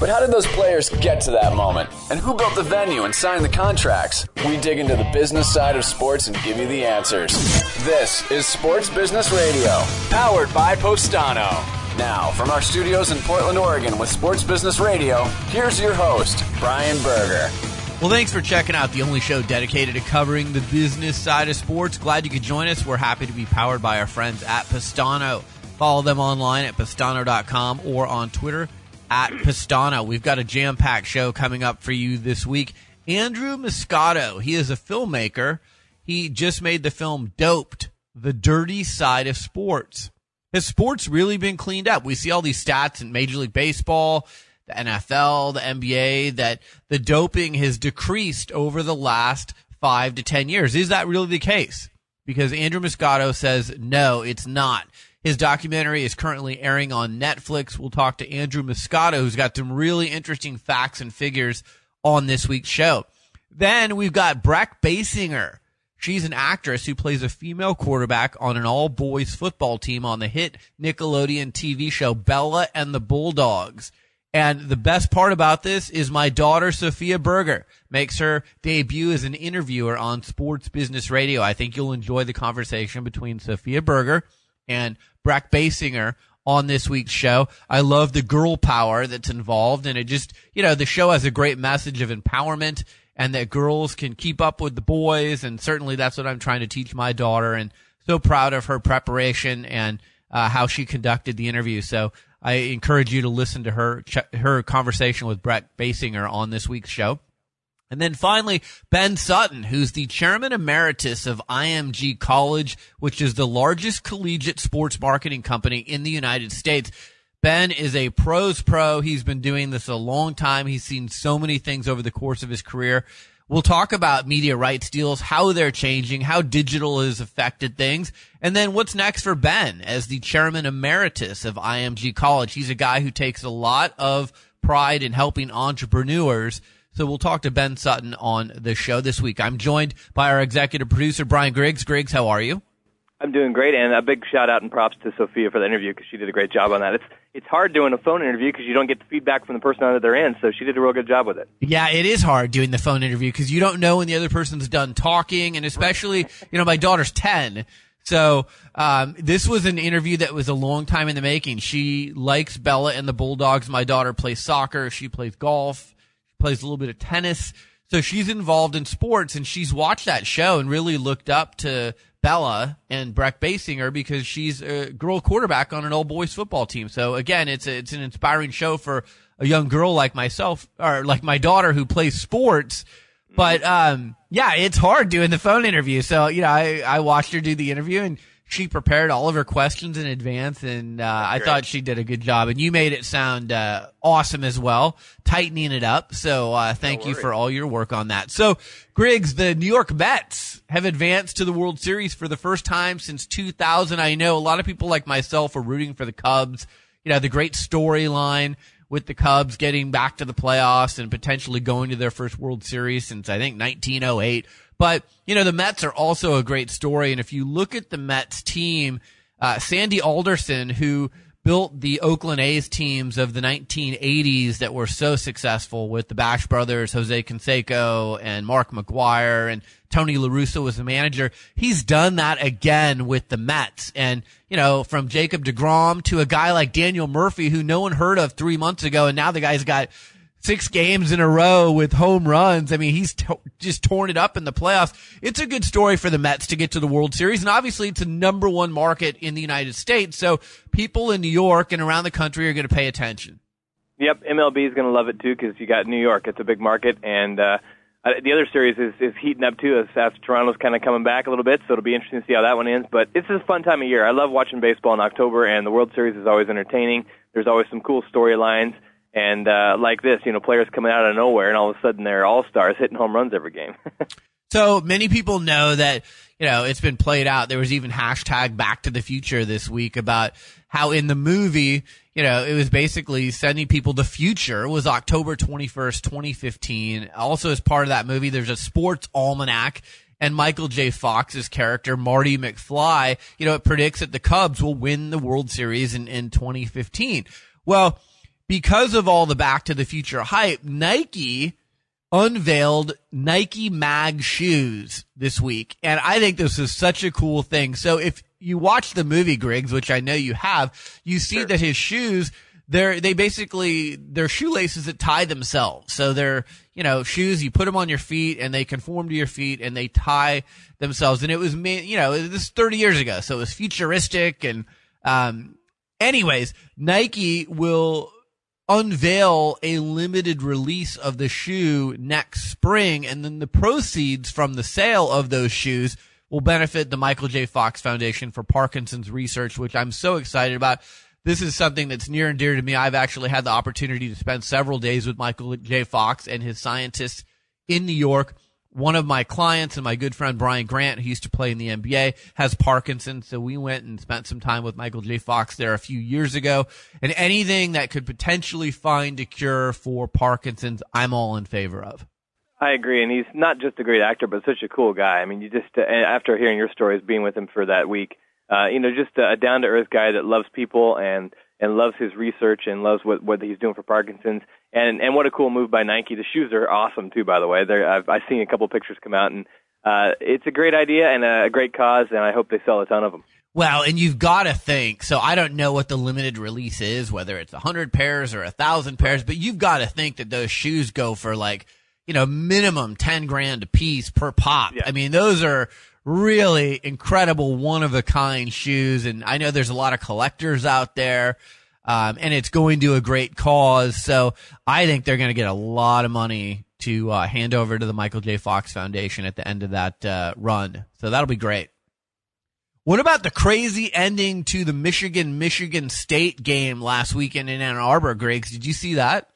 But how did those players get to that moment? And who built the venue and signed the contracts? We dig into the business side of sports and give you the answers. This is Sports Business Radio, powered by Postano. Now, from our studios in Portland, Oregon with Sports Business Radio, here's your host, Brian Berger. Well, thanks for checking out the only show dedicated to covering the business side of sports. Glad you could join us. We're happy to be powered by our friends at Postano. Follow them online at postano.com or on Twitter at Postano. We've got a jam packed show coming up for you this week. Andrew Muscato, he is a filmmaker. He just made the film Doped, The Dirty Side of Sports. Has sports really been cleaned up? We see all these stats in Major League Baseball, the NFL, the NBA, that the doping has decreased over the last five to 10 years. Is that really the case? Because Andrew Muscato says, no, it's not. His documentary is currently airing on Netflix. We'll talk to Andrew Muscato, who's got some really interesting facts and figures on this week's show. Then we've got Brec Bassinger. She's an actress who plays a female quarterback on an all boys football team on the hit Nickelodeon TV show Bella and the Bulldogs. And the best part about this is my daughter, Sophia Berger, makes her debut as an interviewer on Sports Business Radio. I think you'll enjoy the conversation between Sophia Berger and Brec Bassinger on this week's show. I love the girl power that's involved and it just, you know, the show has a great message of empowerment and that girls can keep up with the boys. And certainly that's what I'm trying to teach my daughter and so proud of her preparation and uh, how she conducted the interview. So I encourage you to listen to her, her conversation with Brec Bassinger on this week's show. And then finally, Ben Sutton, who's the chairman emeritus of IMG College, which is the largest collegiate sports marketing company in the United States. Ben is a pros pro. He's been doing this a long time. He's seen so many things over the course of his career. We'll talk about media rights deals, how they're changing, how digital has affected things, and then what's next for Ben as the chairman emeritus of IMG College. He's a guy who takes a lot of pride in helping entrepreneurs so we'll talk to Ben Sutton on the show this week. I'm joined by our executive producer, Brian Griggs. Griggs, how are you? I'm doing great, and a big shout out and props to Sophia for the interview because she did a great job on that. It's it's hard doing a phone interview because you don't get the feedback from the person on the other end, so she did a real good job with it. Yeah, it is hard doing the phone interview because you don't know when the other person's done talking, and especially you know my daughter's ten. So um, this was an interview that was a long time in the making. She likes Bella and the Bulldogs. My daughter plays soccer. She plays golf plays a little bit of tennis. So she's involved in sports and she's watched that show and really looked up to Bella and Brec Bassinger because she's a girl quarterback on an old boys football team. So again, it's a, it's an inspiring show for a young girl like myself or like my daughter who plays sports. But um, yeah, it's hard doing the phone interview. So you know, I I watched her do the interview and she prepared all of her questions in advance, and uh, I thought she did a good job. And you made it sound uh, awesome as well, tightening it up. So uh, thank no you for all your work on that. So, Griggs, the New York Mets have advanced to the World Series for the first time since 2000. I know a lot of people like myself are rooting for the Cubs. You know, the great storyline with the Cubs getting back to the playoffs and potentially going to their first World Series since I think 1908. But, you know, the Mets are also a great story. And if you look at the Mets team, uh, Sandy Alderson, who built the Oakland A's teams of the 1980s that were so successful with the Bash brothers, Jose Canseco and Mark McGwire and Tony La Russa was the manager. He's done that again with the Mets. And, you know, from Jacob DeGrom to a guy like Daniel Murphy, who no one heard of three months ago. And now the guy's got six games in a row with home runs. I mean, he's to- just torn it up in the playoffs. It's a good story for the Mets to get to the World Series. And obviously it's a number one market in the United States. So people in New York and around the country are going to pay attention. Yep. MLB is going to love it too because you got New York. It's a big market. And, uh, uh, the other series is, is heating up too as, as Toronto's kind of coming back a little bit, so it'll be interesting to see how that one ends. But it's a fun time of year. I love watching baseball in October, and the World Series is always entertaining. There's always some cool storylines. And uh, like this, you know, players coming out of nowhere, and all of a sudden they're all stars hitting home runs every game. So many people know that, you know, it's been played out. There was even hashtag back to the future this week about how in the movie, you know, it was basically sending people the future was October 21st, 2015. Also as part of that movie, there's a sports almanac and Michael J. Fox's character, Marty McFly, you know, it predicts that the Cubs will win the World Series in, in 2015. Well, because of all the back to the future hype, Nike unveiled Nike Mag shoes this week. And I think this is such a cool thing. So if you watch the movie Griggs, which I know you have, you see sure. that his shoes, they're, they basically, they're shoelaces that tie themselves. So they're, you know, shoes, you put them on your feet and they conform to your feet and they tie themselves. And it was, me, you know, this is 30 years ago. So it was futuristic and, um, anyways, Nike will unveil a limited release of the shoe next spring, and then the proceeds from the sale of those shoes will benefit the Michael J. Fox Foundation for Parkinson's Research, which I'm so excited about. This is something that's near and dear to me. I've actually had the opportunity to spend several days with Michael J. Fox and his scientists in New York one of my clients and my good friend Brian Grant, who used to play in the NBA, has Parkinson's. So we went and spent some time with Michael J. Fox there a few years ago. And anything that could potentially find a cure for Parkinson's, I'm all in favor of. I agree, and he's not just a great actor, but such a cool guy. I mean, you just uh, after hearing your stories, being with him for that week, uh, you know, just a down to earth guy that loves people and and loves his research and loves what what he's doing for Parkinson's. And and what a cool move by Nike. The shoes are awesome too, by the way. They're, I've I've seen a couple pictures come out, and uh, it's a great idea and a great cause, and I hope they sell a ton of them. Well, and you've got to think. So I don't know what the limited release is, whether it's a hundred pairs or a thousand pairs, but you've got to think that those shoes go for like, you know, minimum ten grand a piece per pop. Yeah. I mean, those are really incredible, one of a kind shoes, and I know there's a lot of collectors out there um, and it's going to a great cause. So I think they're going to get a lot of money to uh, hand over to the Michael J. Fox Foundation at the end of that uh, run. So that'll be great. What about the crazy ending to the Michigan Michigan State game last weekend in Ann Arbor, Griggs? Did you see that?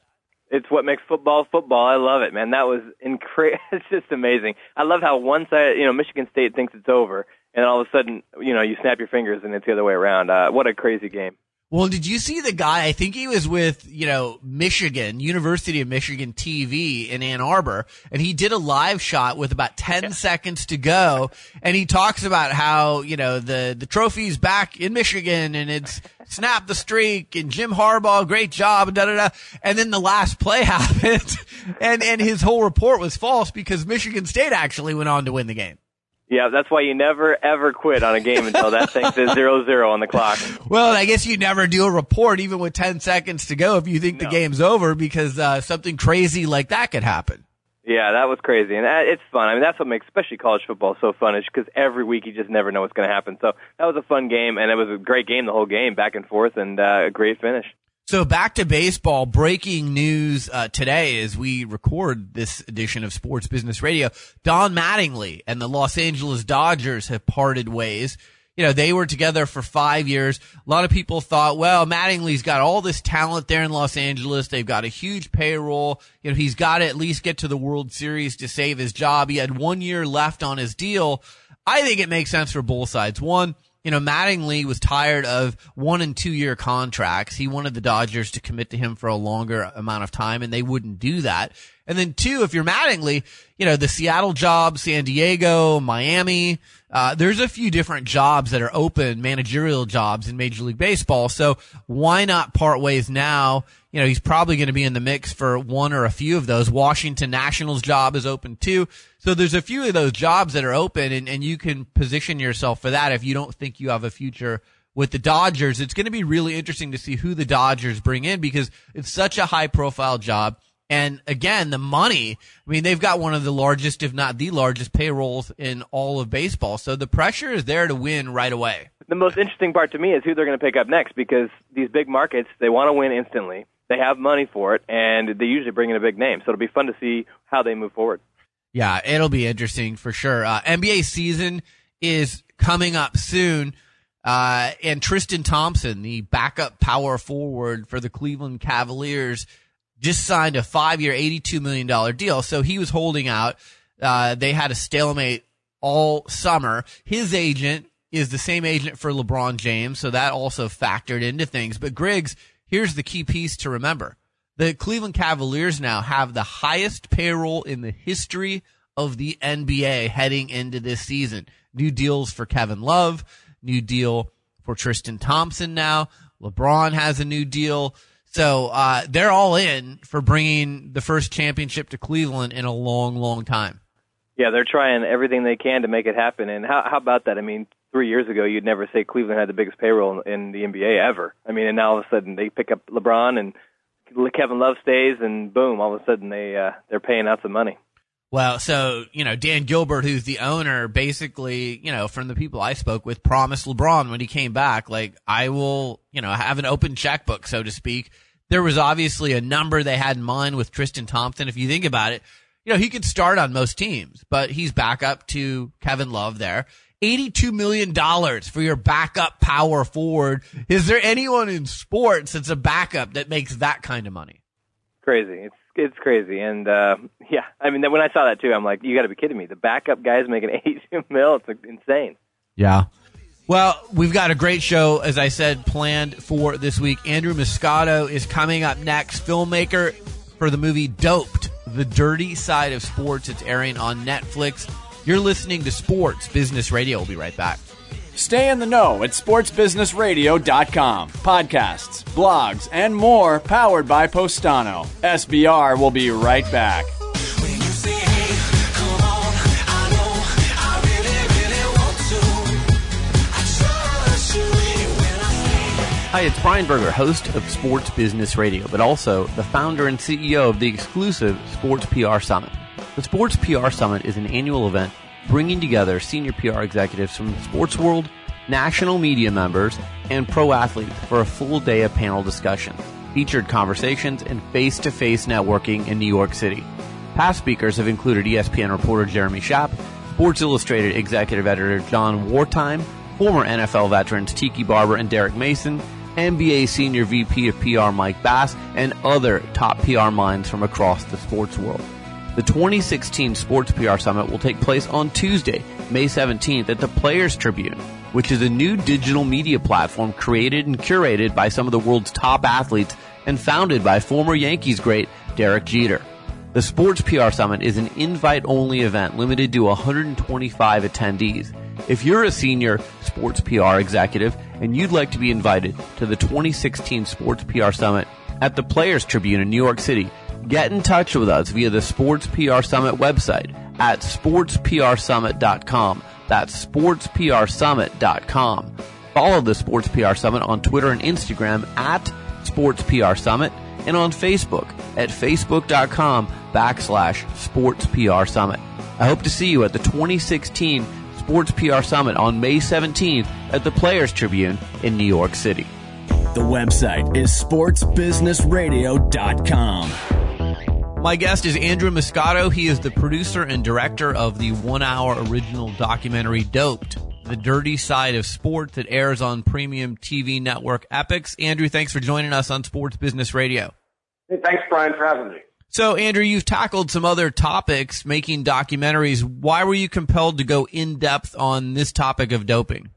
It's what makes football football. I love it, man. That was incredible. It's just amazing. I love how one side, you know, Michigan State thinks it's over, and all of a sudden, you know, you snap your fingers and it's the other way around. Uh, what a crazy game. Well, did you see the guy? I think he was with, you know, Michigan, University of Michigan TV in Ann Arbor, and he did a live shot with about 10 yeah. seconds to go. And he talks about how, you know, the, the trophy's back in Michigan and it's snapped the streak and Jim Harbaugh, great job, da da da. And then the last play happened and, and his whole report was false because Michigan State actually went on to win the game. Yeah, that's why you never ever quit on a game until that thing says zero zero on the clock. Well, I guess you never do a report even with ten seconds to go if you think no. the game's over because uh, something crazy like that could happen. Yeah, that was crazy, and uh, it's fun. I mean, that's what makes especially college football so fun, is because every week you just never know what's going to happen. So that was a fun game, and it was a great game the whole game, back and forth, and uh, a great finish. So back to baseball. Breaking news uh, today as we record this edition of Sports Business Radio. Don Mattingly and the Los Angeles Dodgers have parted ways. You know, they were together for five years. A lot of people thought, well, Mattingly's got all this talent there in Los Angeles. They've got a huge payroll. You know, he's got to at least get to the World Series to save his job. He had one year left on his deal. I think it makes sense for both sides. One, you know, Mattingly was tired of one and two year contracts. He wanted the Dodgers to commit to him for a longer amount of time and they wouldn't do that. And then two, if you're Mattingly, you know, the Seattle job, San Diego, Miami, uh, there's a few different jobs that are open, managerial jobs in Major League Baseball. So why not part ways now? You know, he's probably going to be in the mix for one or a few of those. Washington Nationals job is open too. So there's a few of those jobs that are open and, and you can position yourself for that if you don't think you have a future with the Dodgers. It's going to be really interesting to see who the Dodgers bring in because it's such a high profile job. And again, the money, I mean, they've got one of the largest, if not the largest payrolls in all of baseball. So the pressure is there to win right away. The most interesting part to me is who they're going to pick up next because these big markets, they want to win instantly. They have money for it and they usually bring in a big name. So it'll be fun to see how they move forward. Yeah, it'll be interesting for sure. Uh, NBA season is coming up soon. Uh, and Tristan Thompson, the backup power forward for the Cleveland Cavaliers, just signed a five year, $82 million deal. So he was holding out. Uh, they had a stalemate all summer. His agent is the same agent for LeBron James, so that also factored into things. But Griggs, here's the key piece to remember. The Cleveland Cavaliers now have the highest payroll in the history of the NBA heading into this season. New deals for Kevin Love, new deal for Tristan Thompson now. LeBron has a new deal. So uh, they're all in for bringing the first championship to Cleveland in a long, long time. Yeah, they're trying everything they can to make it happen. And how, how about that? I mean, three years ago, you'd never say Cleveland had the biggest payroll in, in the NBA ever. I mean, and now all of a sudden they pick up LeBron and Kevin Love stays, and boom, all of a sudden they uh, they're paying out some money. Well, so, you know, Dan Gilbert, who's the owner, basically, you know, from the people I spoke with, promised LeBron when he came back, like, I will, you know, have an open checkbook, so to speak. There was obviously a number they had in mind with Tristan Thompson. If you think about it, you know, he could start on most teams, but he's back up to Kevin Love there. $82 million for your backup power forward. Is there anyone in sports that's a backup that makes that kind of money? Crazy. It's it's crazy, and uh yeah, I mean, when I saw that too, I'm like, you got to be kidding me! The backup guy's making 82 mil. It's insane. Yeah. Well, we've got a great show, as I said, planned for this week. Andrew Muscato is coming up next, filmmaker for the movie Doped, The Dirty Side of Sports. It's airing on Netflix. You're listening to Sports Business Radio. We'll be right back. Stay in the know at sportsbusinessradio.com. Podcasts, blogs, and more powered by Postano. SBR will be right back. Hi, it's Brian Berger, host of Sports Business Radio, but also the founder and CEO of the exclusive Sports PR Summit. The Sports PR Summit is an annual event bringing together senior PR executives from the sports world, national media members, and pro athletes for a full day of panel discussion, featured conversations, and face to face networking in New York City. Past speakers have included ESPN reporter Jeremy Schaap, Sports Illustrated executive editor Jon Wertheim, former NFL veterans Tiki Barber and Derrick Mason, NBA Senior VP of PR Mike Bass, and other top PR minds from across the sports world. The 2016 Sports PR Summit will take place on Tuesday, May 17th at the Players Tribune, which is a new digital media platform created and curated by some of the world's top athletes and founded by former Yankees great Derek Jeter. The Sports PR Summit is an invite only event limited to 125 attendees. If you're a senior sports PR executive and you'd like to be invited to the 2016 Sports PR Summit at the Players Tribune in New York City, get in touch with us via the Sports PR Summit website at sportsprsummit.com. That's sportsprsummit.com. Follow the Sports PR Summit on Twitter and Instagram at Sports PR Summit and on Facebook at facebook.com backslash Sports PR Summit. I hope to see you at the 2016 Sports PR Summit on May 17th at the Players Tribune in New York City. The website is sportsbusinessradio.com. My guest is Andrew Muscato. He is the producer and director of the one hour original documentary Doped, The Dirty Side of Sport that airs on premium TV network Epix. Andrew, thanks for joining us on Sports Business Radio. Hey, thanks, Brian, for having me. So, Andrew, you've tackled some other topics making documentaries. Why were you compelled to go in depth on this topic of doping?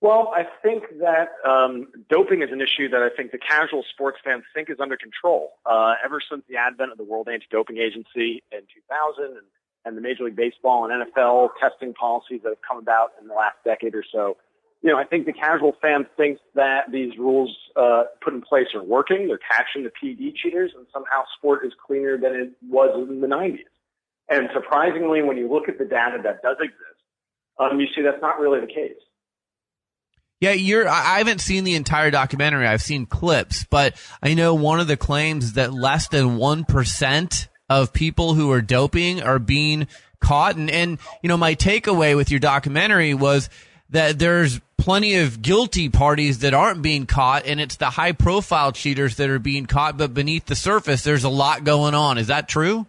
Well, I think that um, doping is an issue that I think the casual sports fans think is under control. Uh, ever since the advent of the World Anti-Doping Agency in 2000 and, and the Major League Baseball and NFL testing policies that have come about in the last decade or so, you know, I think the casual fan thinks that these rules uh, put in place are working. They're catching the PD cheaters, and somehow sport is cleaner than it was in the 90s. And surprisingly, when you look at the data that does exist, um, you see that's not really the case. Yeah, you're. I haven't seen the entire documentary. I've seen clips, but I know one of the claims that less than one percent of people who are doping are being caught. And, and you know, my takeaway with your documentary was that there's plenty of guilty parties that aren't being caught, and it's the high profile cheaters that are being caught. But beneath the surface, there's a lot going on. Is that true?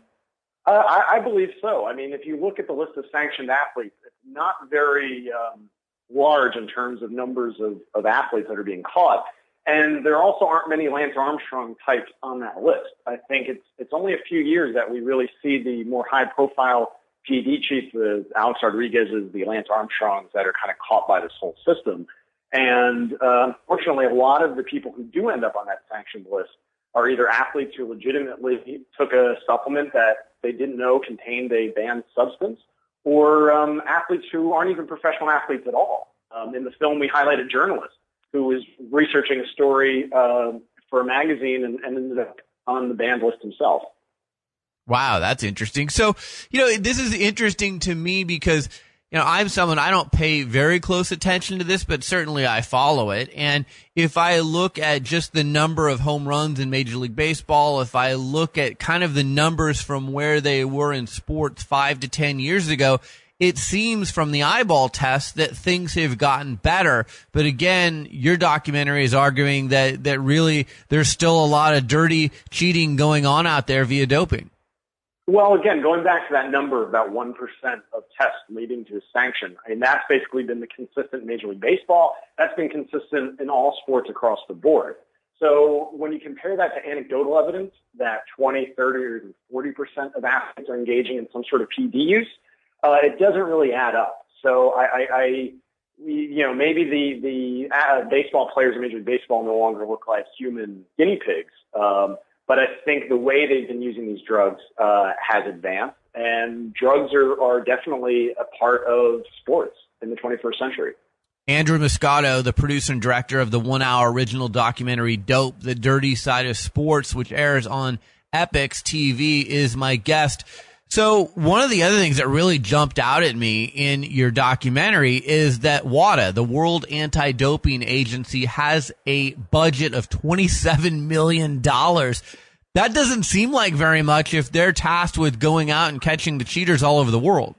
Uh, I, I believe so. I mean, if you look at the list of sanctioned athletes, it's not very um, large in terms of numbers of, of athletes that are being caught. And there also aren't many Lance Armstrong types on that list. I think it's it's only a few years that we really see the more high profile PD chiefs, the Alex Rodriguez's, the Lance Armstrongs that are kind of caught by this whole system. And uh, unfortunately, a lot of the people who do end up on that sanctioned list are either athletes who legitimately took a supplement that they didn't know contained a banned substance, or um, athletes who aren't even professional athletes at all. Um, in the film, we highlight a journalist who was researching a story uh, for a magazine and, and ended up on the banned list himself. Wow, that's interesting. So, you know, this is interesting to me because you know, I'm someone I don't pay very close attention to this, but certainly I follow it. And if I look at just the number of home runs in Major League Baseball, if I look at kind of the numbers from where they were in sports five to 10 years ago, it seems from the eyeball test that things have gotten better. But again, your documentary is arguing that, that really there's still a lot of dirty cheating going on out there via doping. Well, again, going back to that number, about 1% of tests leading to a sanction, I mean, that's basically been the consistent Major League Baseball. That's been consistent in all sports across the board. So when you compare that to anecdotal evidence that 20, 30, or even 40% of athletes are engaging in some sort of PD use, uh, it doesn't really add up. So I, I, I you know, maybe the, the uh, baseball players in Major League Baseball no longer look like human guinea pigs. Um, but I think the way they've been using these drugs uh, has advanced, and drugs are, are definitely a part of sports in the 21st century. Andrew Muscato, the producer and director of the one hour original documentary Dope, The Dirty Side of Sports, which airs on Epix TV, is my guest. So one of the other things that really jumped out at me in your documentary is that WADA, the World Anti-Doping Agency, has a budget of $27 million. That doesn't seem like very much if they're tasked with going out and catching the cheaters all over the world.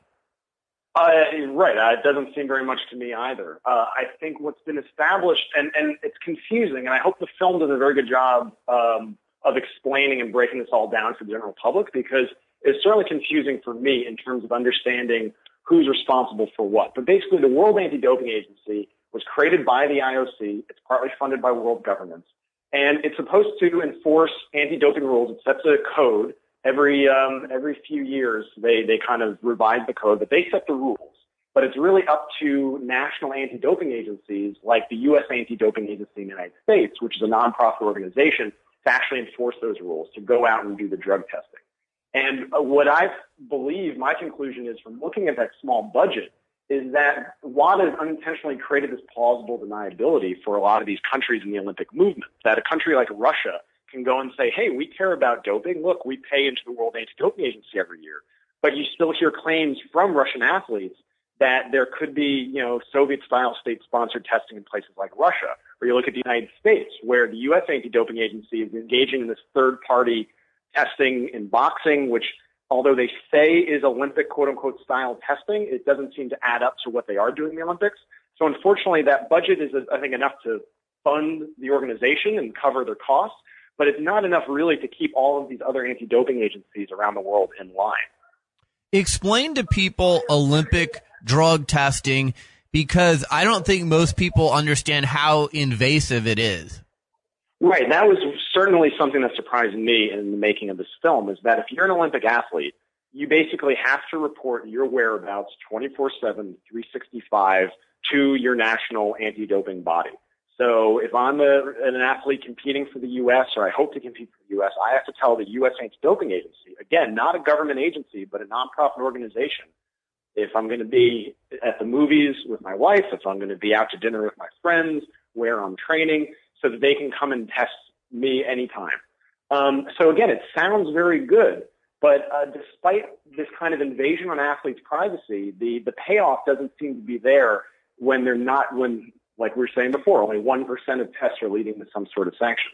Uh, right. Uh, it doesn't seem very much to me either. Uh, I think what's been established, and, and it's confusing, and I hope the film does a very good job um, of explaining and breaking this all down for the general public because – it's certainly confusing for me in terms of understanding who's responsible for what. But basically, the World Anti-Doping Agency was created by the IOC. It's partly funded by world governments. And it's supposed to enforce anti-doping rules. It sets a code every um, every few years. They they kind of revise the code, but they set the rules. But it's really up to national anti-doping agencies like the U.S. Anti-Doping Agency in the United States, which is a nonprofit organization, to actually enforce those rules, to go out and do the drug testing. And what I believe, my conclusion is from looking at that small budget, is that WADA has unintentionally created this plausible deniability for a lot of these countries in the Olympic movement. That a country like Russia can go and say, hey, we care about doping. Look, we pay into the World Anti-Doping Agency every year. But you still hear claims from Russian athletes that there could be, you know, Soviet-style state-sponsored testing in places like Russia. Or you look at the United States, where the U.S. Anti-Doping Agency is engaging in this third-party testing in boxing, which although they say is Olympic quote unquote style testing, it doesn't seem to add up to what they are doing in the Olympics. So unfortunately, that budget is, I think, enough to fund the organization and cover their costs, but it's not enough really to keep all of these other anti-doping agencies around the world in line. Explain to people Olympic drug testing because I don't think most people understand how invasive it is. Right. That was certainly something that surprised me in the making of this film is that if you're an Olympic athlete, you basically have to report your whereabouts 24-7, 365 to your national anti-doping body. So if I'm a, an athlete competing for the U.S. or I hope to compete for the U.S., I have to tell the U.S. Anti-Doping Agency, again, not a government agency, but a nonprofit organization, if I'm going to be at the movies with my wife, if I'm going to be out to dinner with my friends, where I'm training, so that they can come and test me anytime. Um, so again, it sounds very good, but uh, despite this kind of invasion on athletes' privacy, the the payoff doesn't seem to be there when they're not when like we were saying before, only one percent of tests are leading to some sort of sanction.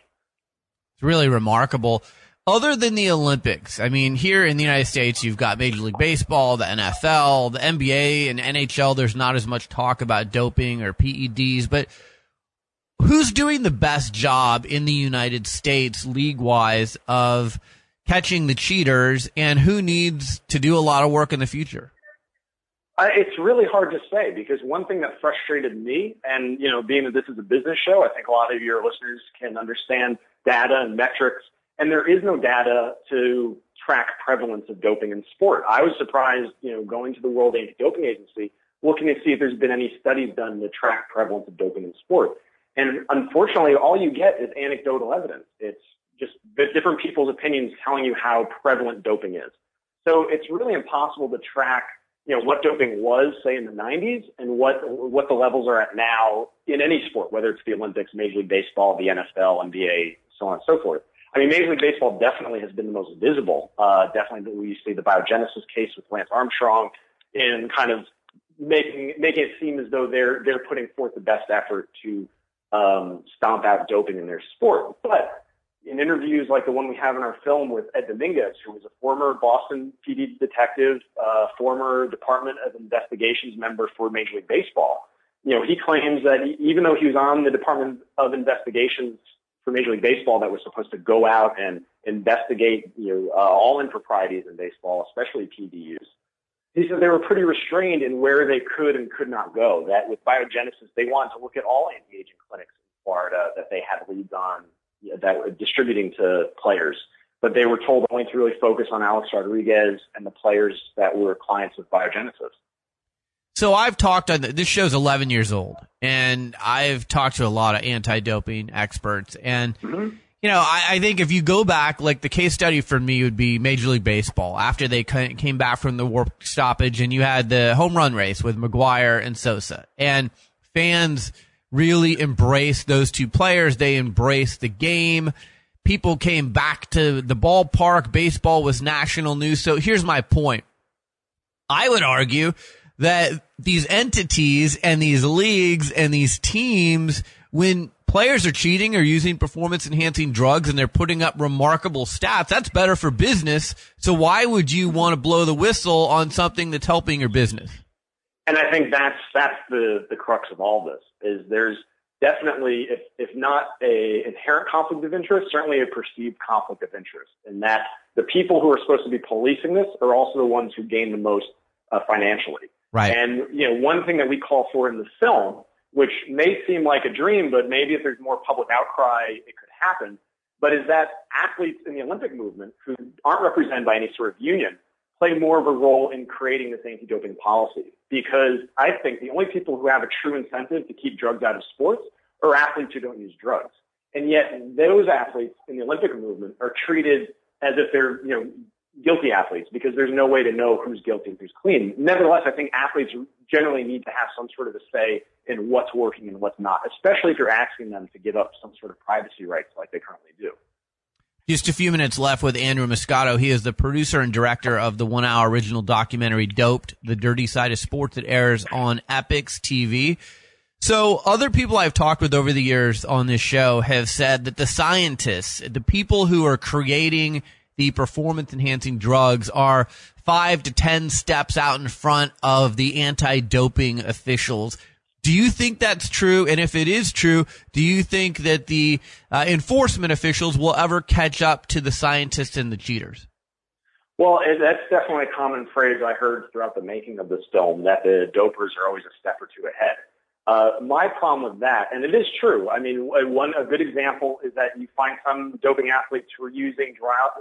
It's really remarkable. Other than the Olympics, I mean, here in the United States, you've got Major League Baseball, the NFL, the NBA, and NHL. There's not as much talk about doping or PEDs, but who's doing the best job in the United States league wise of catching the cheaters and who needs to do a lot of work in the future? Uh, it's really hard to say because one thing that frustrated me, and you know, being that this is a business show, I think a lot of your listeners can understand data and metrics, and there is no data to track prevalence of doping in sport. I was surprised, you know, going to the World Anti-Doping Agency, looking to see if there's been any studies done to track prevalence of doping in sport. And unfortunately, all you get is anecdotal evidence. It's just different people's opinions telling you how prevalent doping is. So it's really impossible to track, you know, what doping was, say, in the 90s and what what the levels are at now in any sport, whether it's the Olympics, Major League Baseball, the NFL, NBA, so on and so forth. I mean, Major League Baseball definitely has been the most visible. Uh, definitely, we see the biogenesis case with Lance Armstrong in kind of making making it seem as though they're they're putting forth the best effort to um, stomp out doping in their sport. But in interviews like the one we have in our film with Ed Dominguez, who was a former Boston PD detective, uh, former Department of Investigations member for Major League Baseball, you know, he claims that even though he was on the Department of Investigations for Major League Baseball that was supposed to go out and investigate, you know, uh, all improprieties in baseball, especially PDUs, they were pretty restrained in where they could and could not go. That with biogenesis, they wanted to look at all anti-aging clinics in Florida that they had leads on that were distributing to players. But they were told only to really focus on Alex Rodriguez and the players that were clients of biogenesis. So I've talked on this show's 11 years old, and I've talked to a lot of anti-doping experts, and mm-hmm you know, I, I, think if you go back, like the case study for me would be Major League Baseball after they came back from the work stoppage and you had the home run race with McGwire and Sosa and fans really embraced those two players. They embraced the game. People came back to the ballpark. Baseball was national news. So here's my point. I would argue that these entities and these leagues and these teams, when players are cheating or using performance enhancing drugs and they're putting up remarkable stats, that's better for business. So why would you want to blow the whistle on something that's helping your business? And I think that's that's the the crux of all this is there's definitely if if not a inherent conflict of interest, certainly a perceived conflict of interest in that the people who are supposed to be policing this are also the ones who gain the most uh, financially. Right. And you know, one thing that we call for in the film which may seem like a dream, but maybe if there's more public outcry, it could happen. But is that athletes in the Olympic movement who aren't represented by any sort of union play more of a role in creating this anti-doping policy? Because I think the only people who have a true incentive to keep drugs out of sports are athletes who don't use drugs. And yet those athletes in the Olympic movement are treated as if they're, you know, guilty athletes because there's no way to know who's guilty and who's clean. Nevertheless, I think athletes generally need to have some sort of a say in what's working and what's not, especially if you're asking them to give up some sort of privacy rights like they currently do. Just a few minutes left with Andrew Muscato. He is the producer and director of the one hour original documentary Doped, The Dirty Side of Sports that airs on Epix TV. So other people I've talked with over the years on this show have said that the scientists, the people who are creating the performance enhancing drugs are five to 10 steps out in front of the anti doping officials. Do you think that's true? And if it is true, do you think that the uh, enforcement officials will ever catch up to the scientists and the cheaters? Well, that's definitely a common phrase I heard throughout the making of this film that the dopers are always a step or two ahead. Uh, my problem with that, and it is true. I mean, one a good example is that you find some doping athletes who are using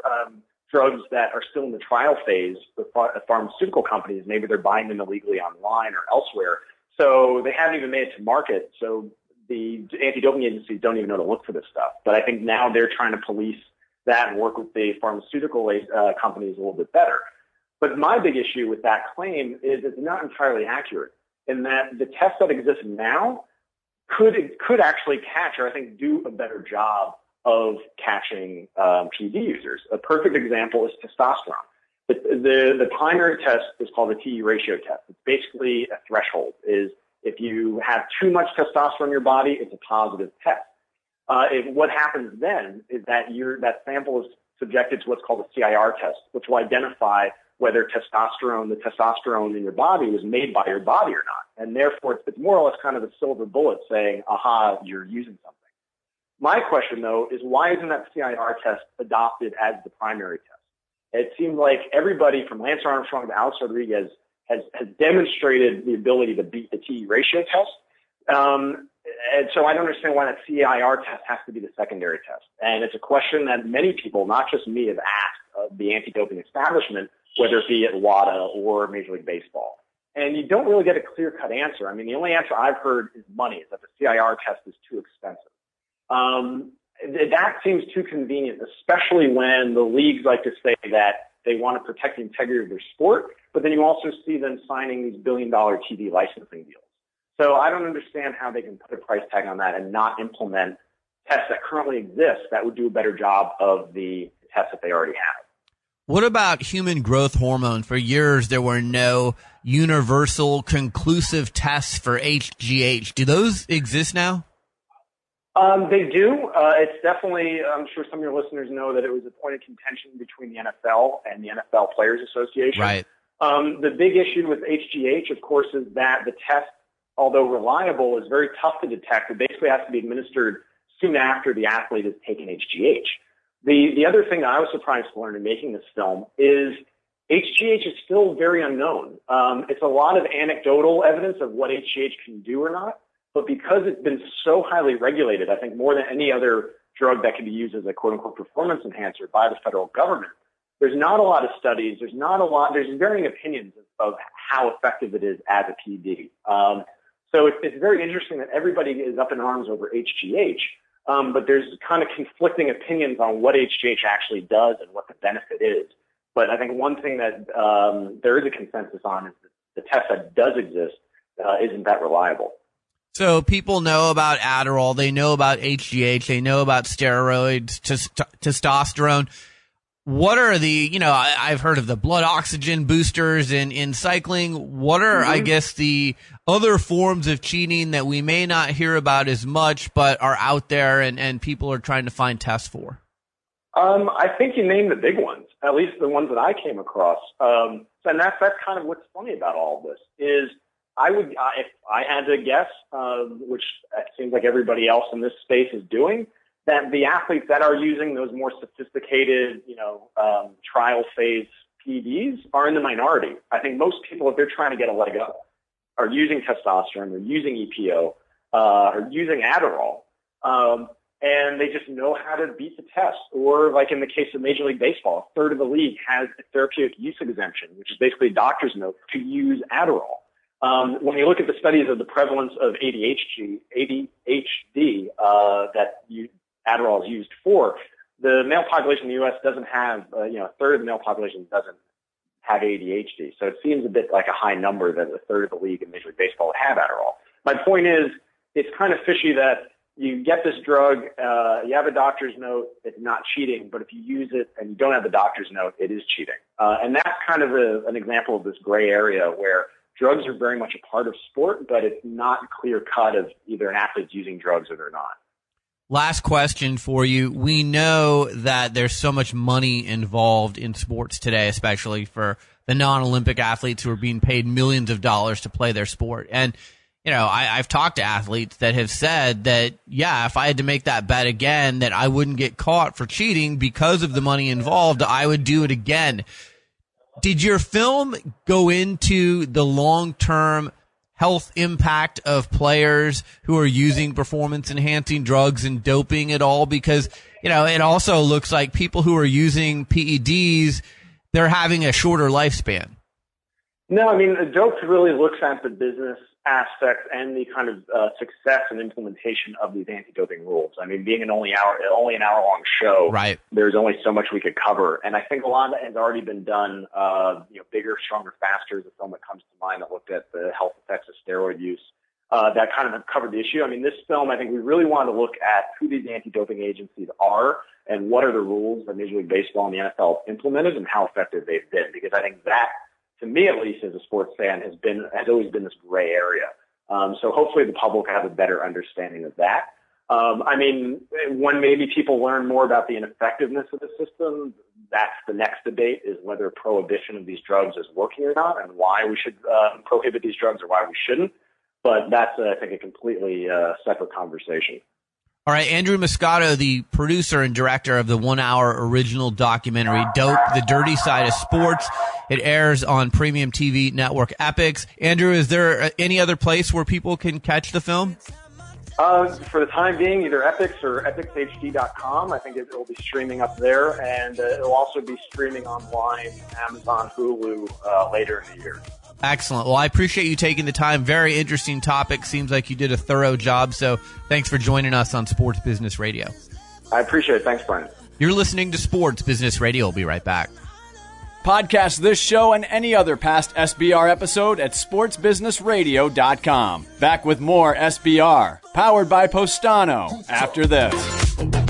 um, drugs that are still in the trial phase with pharmaceutical companies. Maybe they're buying them illegally online or elsewhere, so they haven't even made it to market. So the anti-doping agencies don't even know to look for this stuff. But I think now they're trying to police that and work with the pharmaceutical uh, companies a little bit better. But my big issue with that claim is it's not entirely accurate in that the tests that exist now could could actually catch or I think do a better job of catching um, PED users. A perfect example is testosterone. The, the, the primary test is called the TE ratio test. It's basically a threshold. Is if you have too much testosterone in your body, it's a positive test. Uh, it, what happens then is that your that sample is subjected to what's called a CIR test, which will identify whether testosterone, the testosterone in your body was made by your body or not. And therefore, it's, more or less kind of a silver bullet saying, aha, you're using something. My question, though, is why isn't that CIR test adopted as the primary test? It seems like everybody from Lance Armstrong to Alex Rodriguez has, has demonstrated the ability to beat the TE ratio test. Um, and so I don't understand why that CIR test has to be the secondary test. And it's a question that many people, not just me, have asked of the anti-doping establishment, whether it be at WADA or Major League Baseball. And you don't really get a clear-cut answer. I mean, the only answer I've heard is money, is that the CIR test is too expensive. Um, that seems too convenient, especially when the leagues like to say that they want to protect the integrity of their sport, but then you also see them signing these billion-dollar TV licensing deals. So I don't understand how they can put a price tag on that and not implement tests that currently exist that would do a better job of the tests that they already have. What about human growth hormone? For years, there were no universal conclusive tests for HGH. Do those exist now? Um, they do. Uh, it's definitely, I'm sure some of your listeners know that it was a point of contention between the NFL and the NFL Players Association. Right. Um, the big issue with HGH, of course, is that the test, although reliable, is very tough to detect. It basically has to be administered soon after the athlete has taken HGH. The, the other thing that I was surprised to learn in making this film is HGH is still very unknown. Um, it's a lot of anecdotal evidence of what HGH can do or not, but because it's been so highly regulated, I think more than any other drug that can be used as a quote unquote performance enhancer by the federal government, there's not a lot of studies. There's not a lot, there's varying opinions of, of how effective it is as a PD. Um, so it's, it's very interesting that everybody is up in arms over HGH. Um, but there's kind of conflicting opinions on what HGH actually does and what the benefit is. But I think one thing that um, there is a consensus on is that the test that does exist uh, isn't that reliable. So people know about Adderall, they know about HGH, they know about steroids, testosterone what are the you know I, have heard of the blood oxygen boosters in in cycling. What are mm-hmm. i guess the other forms of cheating that we may not hear about as much but are out there and and people are trying to find tests for? Um, i think you named the big ones at least the ones that i came across. Um, and that's that's kind of what's funny about all of this is i would if i had to guess um, which it seems like everybody else in this space is doing that the athletes that are using those more sophisticated, you know, um, trial phase PEDs are in the minority. I think most people, if they're trying to get a leg up, are using testosterone, they're using EPO, uh, are using Adderall, um, and they just know how to beat the test. Or like in the case of Major League Baseball, a third of the league has a therapeutic use exemption, which is basically a doctor's note to use Adderall. Um, when you look at the studies of the prevalence of ADHD, ADHD uh, that you, Adderall is used for. The male population in the U.S. doesn't have, uh, you know, a third of the male population doesn't have ADHD. So it seems a bit like a high number that a third of the league in Major League Baseball have Adderall. My point is, it's kind of fishy that you get this drug, uh, you have a doctor's note, it's not cheating, but if you use it and you don't have the doctor's note, it is cheating. Uh, and that's kind of a, an example of this gray area where drugs are very much a part of sport, but it's not clear cut of either an athlete's using drugs or they're not. Last question for you. We know that there's so much money involved in sports today, especially for the non-Olympic athletes who are being paid millions of dollars to play their sport. And, you know, I, have talked to athletes that have said that, yeah, if I had to make that bet again, that I wouldn't get caught for cheating because of the money involved, I would do it again. Did your film go into the long-term health impact of players who are using performance enhancing drugs and doping at all? Because, you know, it also looks like people who are using PEDs, they're having a shorter lifespan. No, I mean, dope really looks at the business aspects and the kind of uh, success and implementation of these anti-doping rules. I mean, being an only hour, only an hour-long show, right? There's only so much we could cover, and I think a lot of that has already been done. Uh, you know, bigger, stronger, faster is a film that comes to mind that looked at the health effects of steroid use. Uh, that kind of covered the issue. I mean, this film, I think we really wanted to look at who these anti-doping agencies are and what are the rules that Major League Baseball and the NFL implemented and how effective they've been. Because I think that to me at least as a sports fan has been has always been this gray area. Um, so hopefully the public have a better understanding of that. Um, I mean, when maybe people learn more about the ineffectiveness of the system, that's the next debate is whether prohibition of these drugs is working or not and why we should uh, prohibit these drugs or why we shouldn't. But that's, uh, I think, a completely uh, separate conversation. All right, Andrew Muscato, the producer and director of the one hour original documentary Dope, The Dirty Side of Sports. It airs on premium TV network Epix. Andrew, is there any other place where people can catch the film? Uh, for the time being, either Epix or EpixHD.com. I think it will be streaming up there, and uh, it'll also be streaming online, Amazon, Hulu, uh, later in the year. Excellent. Well, I appreciate you taking the time. Very interesting topic. Seems like you did a thorough job. So thanks for joining us on Sports Business Radio. I appreciate it. Thanks, Brian. You're listening to Sports Business Radio. We'll be right back. Podcast this show and any other past SBR episode at sportsbusinessradio.com. Back with more SBR, powered by Postano, after this.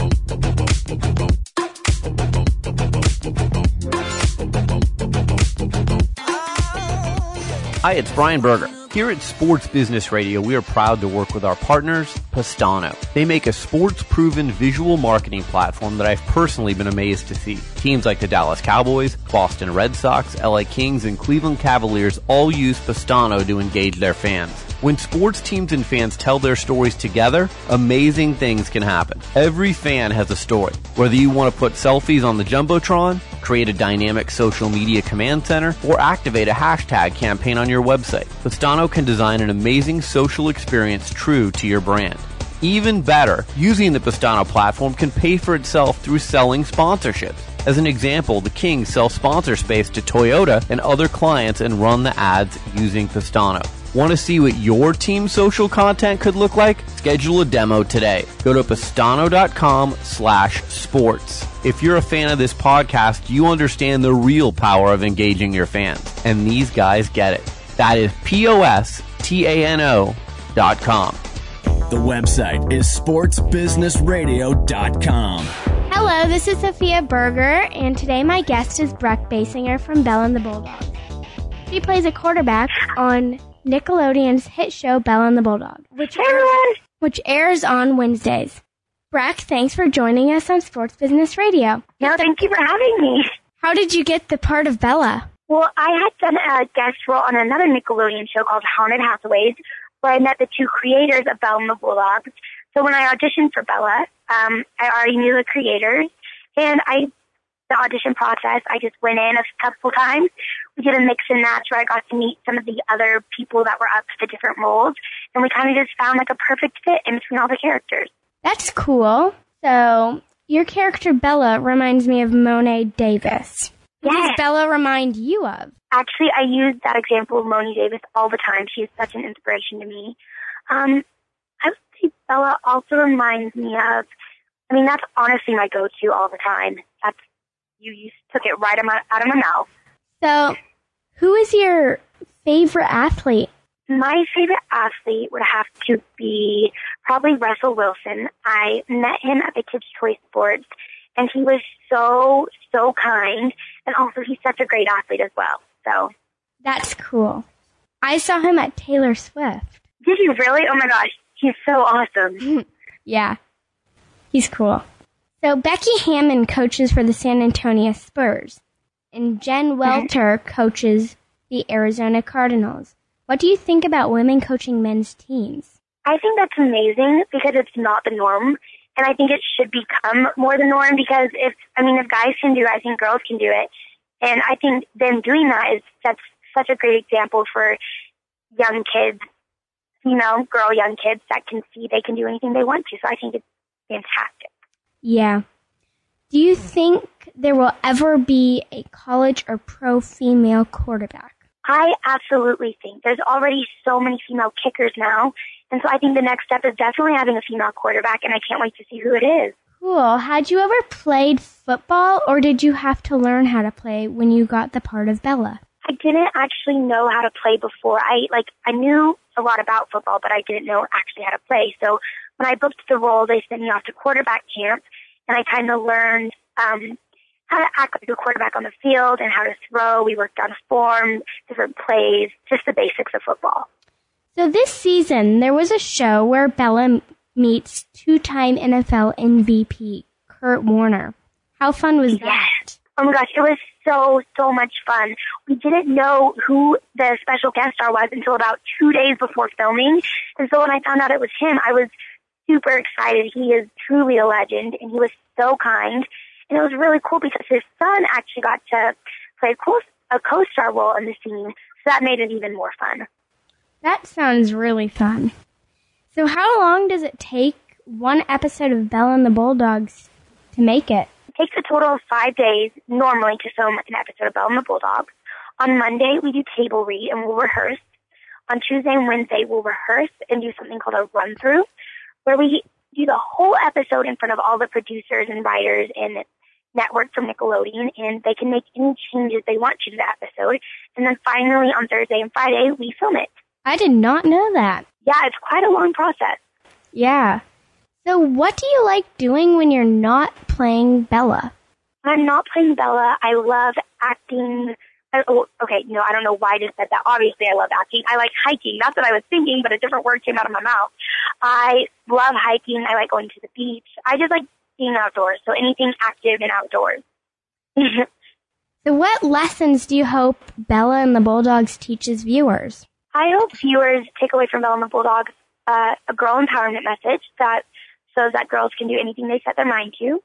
Hi, it's Brian Berger. Here at Sports Business Radio, we are proud to work with our partners, Postano. They make a sports proven visual marketing platform that I've personally been amazed to see. Teams like the Dallas Cowboys, Boston Red Sox, LA Kings, and Cleveland Cavaliers all use Postano to engage their fans. When sports teams and fans tell their stories together, amazing things can happen. Every fan has a story. Whether you want to put selfies on the Jumbotron, create a dynamic social media command center, or activate a hashtag campaign on your website, Postano can design an amazing social experience true to your brand. Even better, using the Postano platform can pay for itself through selling sponsorships. As an example, the Kings sell sponsor space to Toyota and other clients and run the ads using Postano. Want to see what your team's social content could look like? Schedule a demo today. Go to postano.com slash sports. If you're a fan of this podcast, you understand the real power of engaging your fans. And these guys get it. That is P-O-S-T-A-N-O dot com. The website is sportsbusinessradio.com. Hello, this is Sophia Berger, and today my guest is Brec Bassinger from Bella and the Bulldog. She plays a quarterback on Nickelodeon's hit show Bella and the Bulldog, which airs, which airs on Wednesdays. Breck, thanks for joining us on Sports Business Radio. No, thank you for having me. How did you get the part of Bella? Well, I had done a guest role on another Nickelodeon show called Haunted Hathaways, where I met the two creators of Bella and the Bulldogs. So when I auditioned for Bella, um, I already knew the creators, and I the audition process. I just went in a couple times. We did a mix and match where I got to meet some of the other people that were up for the different roles, and we kind of just found like a perfect fit in between all the characters. That's cool. So your character Bella reminds me of Mo'ne Davis. What Yes. does Bella remind you of? Actually, I use that example of Mo'ne Davis all the time. She is such an inspiration to me. Um, I would say Bella also reminds me of. I mean, that's honestly my go-to all the time. That's you. You took it right out of my, out of my mouth. So, who is your favorite athlete? My favorite athlete would have to be probably Russell Wilson. I met him at the Kids Choice Sports, and he was so, so kind. And also, he's such a great athlete as well. So, That's cool. I saw him at Taylor Swift. did you really? Oh my gosh, he's so awesome. Mm-hmm. Yeah, he's cool. So Becky Hammon coaches for the San Antonio Spurs, and Jen mm-hmm. Welter coaches the Arizona Cardinals. What do you think about women coaching men's teams? I think that's amazing because it's not the norm. And I think it should become more the norm because if, I mean, if guys can do it, I think girls can do it. And I think them doing that is, that's such a great example for young kids, you know, girl young kids that can see they can do anything they want to. So I think it's fantastic. Yeah. Do you think there will ever be a college or pro female quarterback? I absolutely think there's already so many female kickers now. And so I think the next step is definitely having a female quarterback and I can't wait to see who it is. Cool. Had you ever played football or did you have to learn how to play when you got the part of Bella? I didn't actually know how to play before. I like I knew a lot about football, but I didn't know actually how to play. So when I booked the role, they sent me off to quarterback camp, and I kind of learned um, how to act like a quarterback on the field and how to throw. We worked on form, different plays, just the basics of football. So this season, there was a show where Bella meets two-time NFL MVP Kurt Warner. How fun was that? Oh my gosh, it was so, so much fun. We didn't know who the special guest star was until about two days before filming. And so when I found out it was him, I was super excited. He is truly a legend, and he was so kind. And it was really cool because his son actually got to play a co-star role in the scene, so that made it even more fun. That sounds really fun. So, how long does it take one episode of Bella and the Bulldogs to make it? It takes a total of five days normally to film an episode of Bella and the Bulldogs. On Monday, we do table read and we'll rehearse. On Tuesday and Wednesday, we'll rehearse and do something called a run through, where we do the whole episode in front of all the producers and writers and network from Nickelodeon, and they can make any changes they want to the episode. And then finally, on Thursday and Friday, we film it. I did not know that. Yeah, it's quite a long process. Yeah. So, what do you like doing when you're not playing Bella? When I'm not playing Bella, I love acting. I- Oh, okay, no, I don't know why I just said that. Obviously, I love acting. I like hiking. That's what I was thinking, but a different word came out of my mouth. I love hiking. I like going to the beach. I just like being outdoors. So anything active and outdoors. So, what lessons do you hope Bella and the Bulldogs teaches viewers? I hope viewers take away from Bella and the Bulldogs uh, a girl empowerment message that shows that girls can do anything they set their mind to.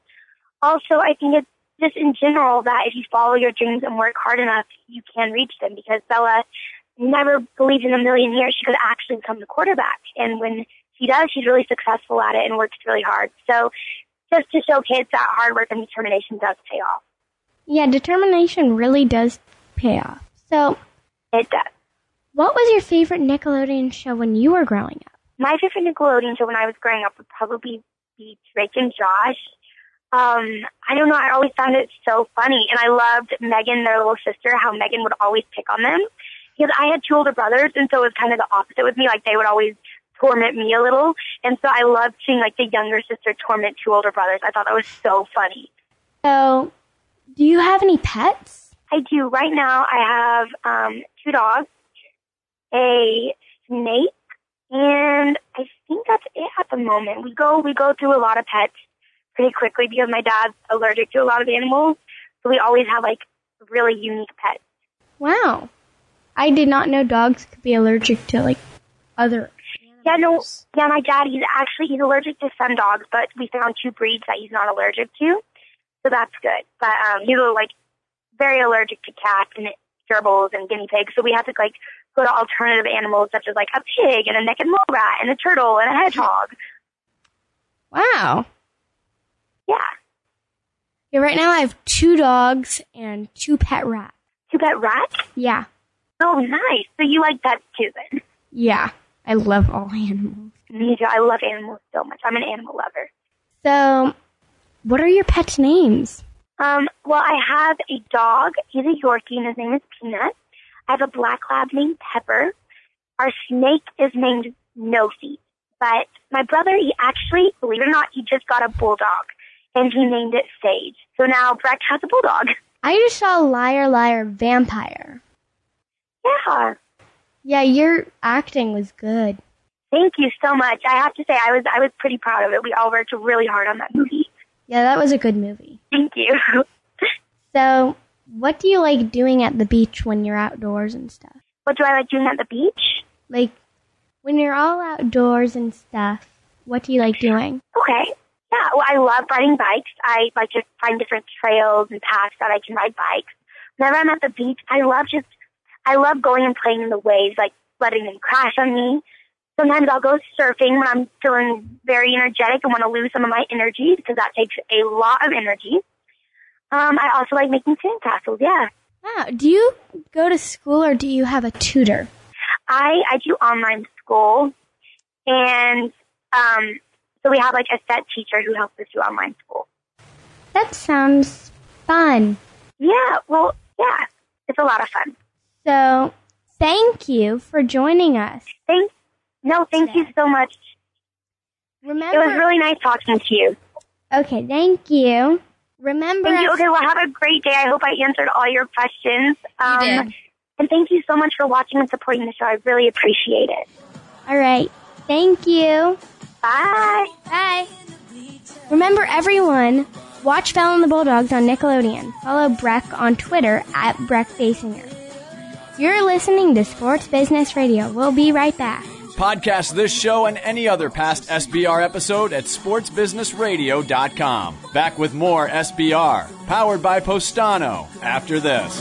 Also, I think it's just in general that if you follow your dreams and work hard enough, you can reach them because Bella never believed in a million years she could actually become the quarterback. And when she does, she's really successful at it and works really hard. So just to show kids that hard work and determination does pay off. Yeah, determination really does pay off. So, It does. What was your favorite Nickelodeon show when you were growing up? My favorite Nickelodeon show when I was growing up would probably be Drake and Josh. Um, I don't know, I always found it so funny. And I loved Megan, their little sister, how Megan would always pick on them. Because I had two older brothers, and so it was kind of the opposite with me. Like, they would always torment me a little. And so I loved seeing, like, the younger sister torment two older brothers. I thought that was so funny. So, do you have any pets? I do. Right now, I have um, two dogs, a snake, and I think that's it at the moment. We go we go through a lot of pets pretty quickly because my dad's allergic to a lot of animals, so we always have like really unique pets. Wow. I did not know dogs could be allergic to like other. Yeah, no, yeah, my dad he's actually he's allergic to some dogs, but we found two breeds that he's not allergic to, so that's good. But um, he's like very allergic to cats and gerbils and guinea pigs, so we have to like go to alternative animals such as like a pig and a naked mole rat and a turtle and a hedgehog. Wow. Yeah, Yeah, right now I have two dogs and two pet rats. two pet rats. Yeah. Oh, nice. So you like pets too, then? Yeah. I love all animals. Me too. I love animals so much. I'm an animal lover. So, what are your pets' names? Um, well, I have a dog. He's a Yorkie, and his name is Peanut. I have a black lab named Pepper. Our snake is named No Feet. But my brother, he actually, believe it or not, he just got a bulldog, and he named it Sage. So now Brec has a bulldog. I just saw Liar Liar Vampire. Yeah. Yeah, your acting was good. Thank you so much. I have to say, I was I was pretty proud of it. We all worked really hard on that movie. Yeah, that was a good movie. Thank you. So, what do you like doing at the beach when you're outdoors and stuff? what do I like doing at the beach? Like, when you're all outdoors and stuff, what do you like doing? Okay. Yeah, well, I love riding bikes. I like to find different trails and paths that I can ride bikes. Whenever I'm at the beach, I love just, I love going and playing in the waves, like letting them crash on me. Sometimes I'll go surfing when I'm feeling very energetic and want to lose some of my energy because that takes a lot of energy. Um, I also like making sandcastles. Yeah, Wow. Do you go to school or do you have a tutor? I I do online school, and um, so we have like a set teacher who helps us do online school. That sounds fun. Yeah, well, yeah, it's a lot of fun. So, thank you for joining us. Thank, no, thank you so much. Remember, It was really nice talking to you. okay. Thank you. Remember, Thank you. Okay, well, have a great day. I hope I answered all your questions. Um, did. And thank you so much for watching and supporting the show. I really appreciate it. all right. Thank you. Bye. Bye. Remember, everyone, watch Bella and the Bulldogs on Nickelodeon. Follow Brec on Twitter at Brec Bassinger. You're listening to Sports Business Radio. We'll be right back. Podcast this show and any other past SBR episode at sportsbusinessradio.com. Back with more SBR, powered by Postano, after this.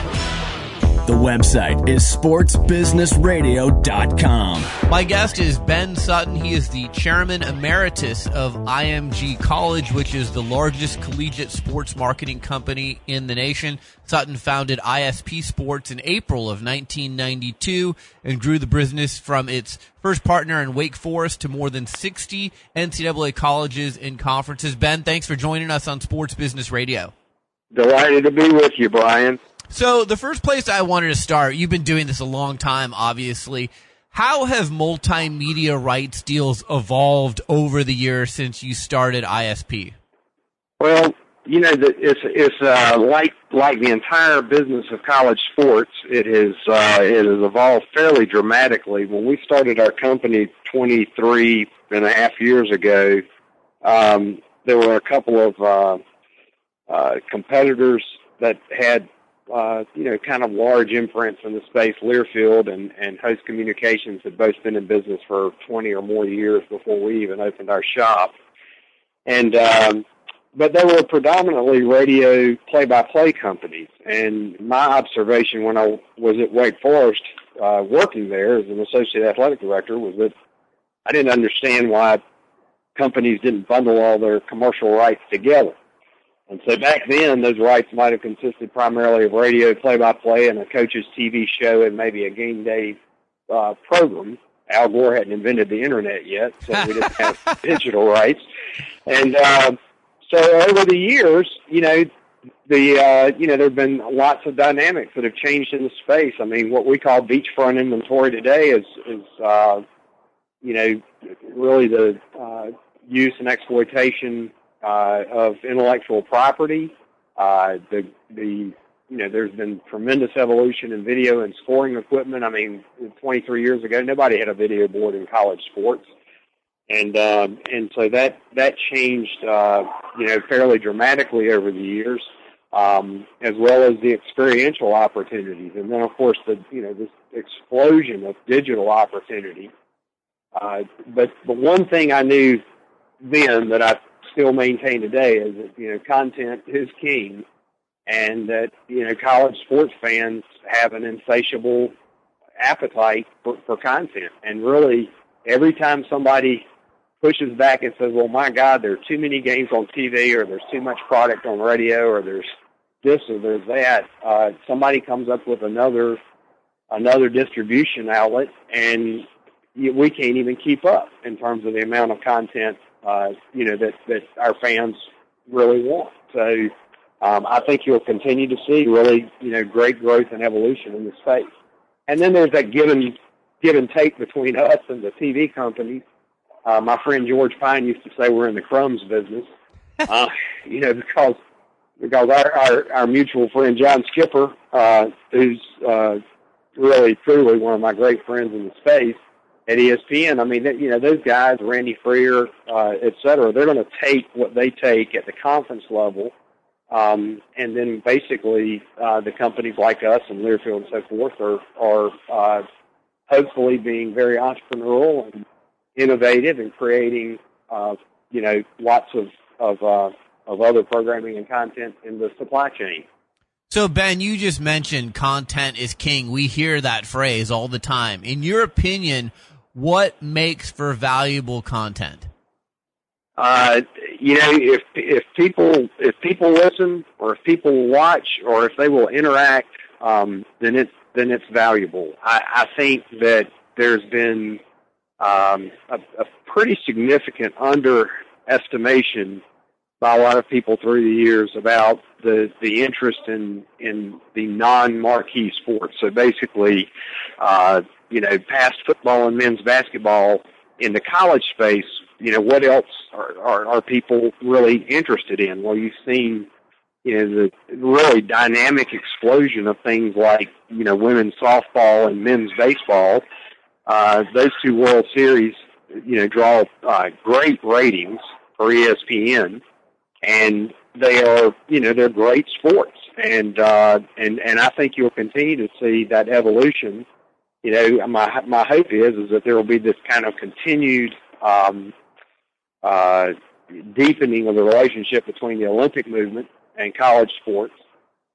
The website is sportsbusinessradio.com. My guest is Ben Sutton. He is the chairman emeritus of IMG College, which is the largest collegiate sports marketing company in the nation. Sutton founded ISP Sports in April of 1992 and grew the business from its first partner in Wake Forest to more than 60 NCAA colleges and conferences. Ben, thanks for joining us on Sports Business Radio. Delighted to be with you, Brian. So the first place I wanted to start, you've been doing this a long time, obviously. How have multimedia rights deals evolved over the years since you started ISP? Well, you know, it's it's uh, like like the entire business of college sports. It is uh, it has evolved fairly dramatically. When we started our company 23 and a half years ago, um, there were a couple of uh, uh, competitors that had uh, you know, kind of large imprints in the space. Learfield and, and Host Communications had both been in business for 20 or more years before we even opened our shop. And, um, but they were predominantly radio play-by-play companies. And my observation when I was at Wake Forest, uh, working there as an associate athletic director was that I didn't understand why companies didn't bundle all their commercial rights together. And so back then, those rights might have consisted primarily of radio play-by-play and a coach's TV show and maybe a game day uh, program. Al Gore hadn't invented the internet yet, so we didn't have digital rights. And uh, so over the years, you know, the uh, you know there have been lots of dynamics that have changed in the space. I mean, what we call beachfront inventory today is is uh, you know really the uh, use and exploitation uh, of intellectual property. Uh, the the you know there's been tremendous evolution in video and scoring equipment. I mean, 23 years ago, nobody had a video board in college sports, and um, and so that that changed uh, you know fairly dramatically over the years, um, as well as the experiential opportunities, and then of course the you know this explosion of digital opportunity. Uh, but but one thing I knew then that I still maintain today is that you know content is king, and that you know college sports fans have an insatiable appetite for, for content, and really every time somebody pushes back and says, "Well, my God, there are too many games on TV, or there's too much product on radio, or there's this or there's that," uh, somebody comes up with another another distribution outlet, and we can't even keep up in terms of the amount of content uh, you know, that, that our fans really want. So um, I think you'll continue to see really, you know, great growth and evolution in the space. And then there's that give and, give and take between us and the TV companies. Uh, my friend George Pyne used to say we're in the crumbs business, uh, you know, because because our, our, our mutual friend John Skipper, uh, who's uh, really truly one of my great friends in the space, at ESPN. I mean, you know, those guys, Randy Freer, uh, et cetera, they're going to take what they take at the conference level, um, and then basically uh, the companies like us and Learfield and so forth are are uh, hopefully being very entrepreneurial and innovative and creating, uh, you know, lots of of uh, of other programming and content in the supply chain. So, Ben, you just mentioned content is king. We hear that phrase all the time. In your opinion, what makes for valuable content? Uh, you know, if if people if people listen or if people watch or if they will interact, um, then it's then it's valuable. I, I think that there's been um, a, a pretty significant underestimation by a lot of people through the years about the the interest in in the non marquee sports. So basically, uh, you know, past football and men's basketball in the college space. You know, what else are, are, are people really interested in? Well, you've seen you know the really dynamic explosion of things like you know women's softball and men's baseball. Uh, those two World Series, you know, draw uh, great ratings for ESPN and they are, you know, they're great sports, and uh, and and I think you'll continue to see that evolution. You know, my my hope is is that there will be this kind of continued um, uh, deepening of the relationship between the Olympic movement and college sports,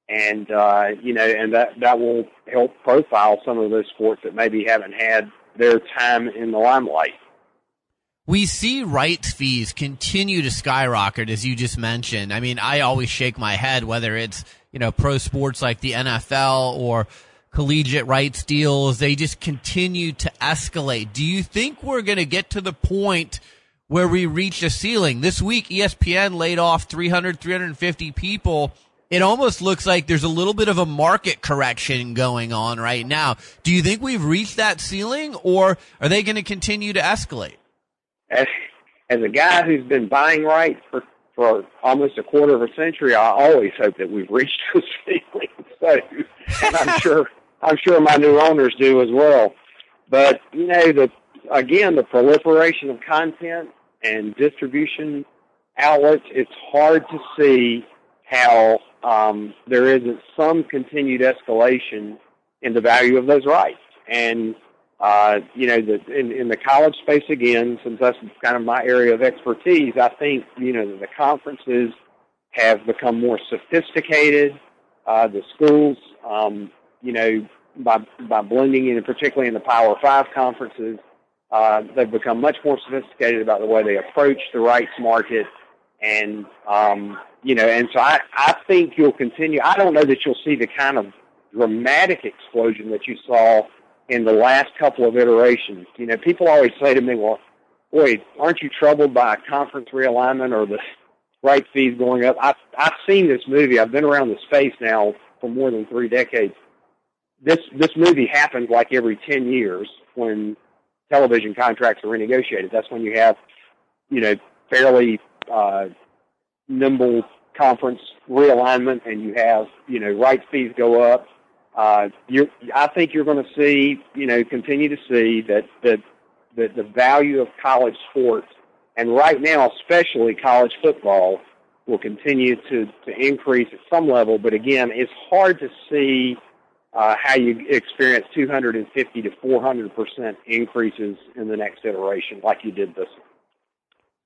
and uh, you know, and that that will help profile some of those sports that maybe haven't had their time in the limelight we see rights fees continue to skyrocket, as you just mentioned. I mean, I always shake my head whether it's, you know, pro sports like the NFL or collegiate rights deals. They just continue to escalate. Do you think we're going to get to the point where we reach a ceiling? This week, ESPN laid off 300, 350 people. It almost looks like there's a little bit of a market correction going on right now. Do you think we've reached that ceiling or are they going to continue to escalate? as as a guy who's been buying rights for for almost a quarter of a century, I always hope that we've reached a ceiling. So, I'm sure I'm sure my new owners do as well. But you know, the again, the proliferation of content and distribution outlets, it's hard to see how um, there isn't some continued escalation in the value of those rights. And uh, you know, the, in, in the college space again, since that's kind of my area of expertise, I think, you know, the conferences have become more sophisticated. Uh, the schools, um, you know, by, by blending in, particularly in the Power Five conferences, uh, they've become much more sophisticated about the way they approach the rights market. And, um, you know, and so I, I think you'll continue. I don't know that you'll see the kind of dramatic explosion that you saw in the last couple of iterations. You know, people always say to me, well, boy, aren't you troubled by a conference realignment or the right fees going up? I've, I've seen this movie. I've been around the space now for more than three decades. This, this movie happens like every 10 years when television contracts are renegotiated. That's when you have, you know, fairly, uh, nimble conference realignment and you have, you know, rights fees go up uh, you I think you're going to see, you know, continue to see that that that the value of college sports, and right now especially college football, will continue to to increase at some level. But again, it's hard to see uh, how you experience 250 to 400 percent increases in the next iteration, like you did this.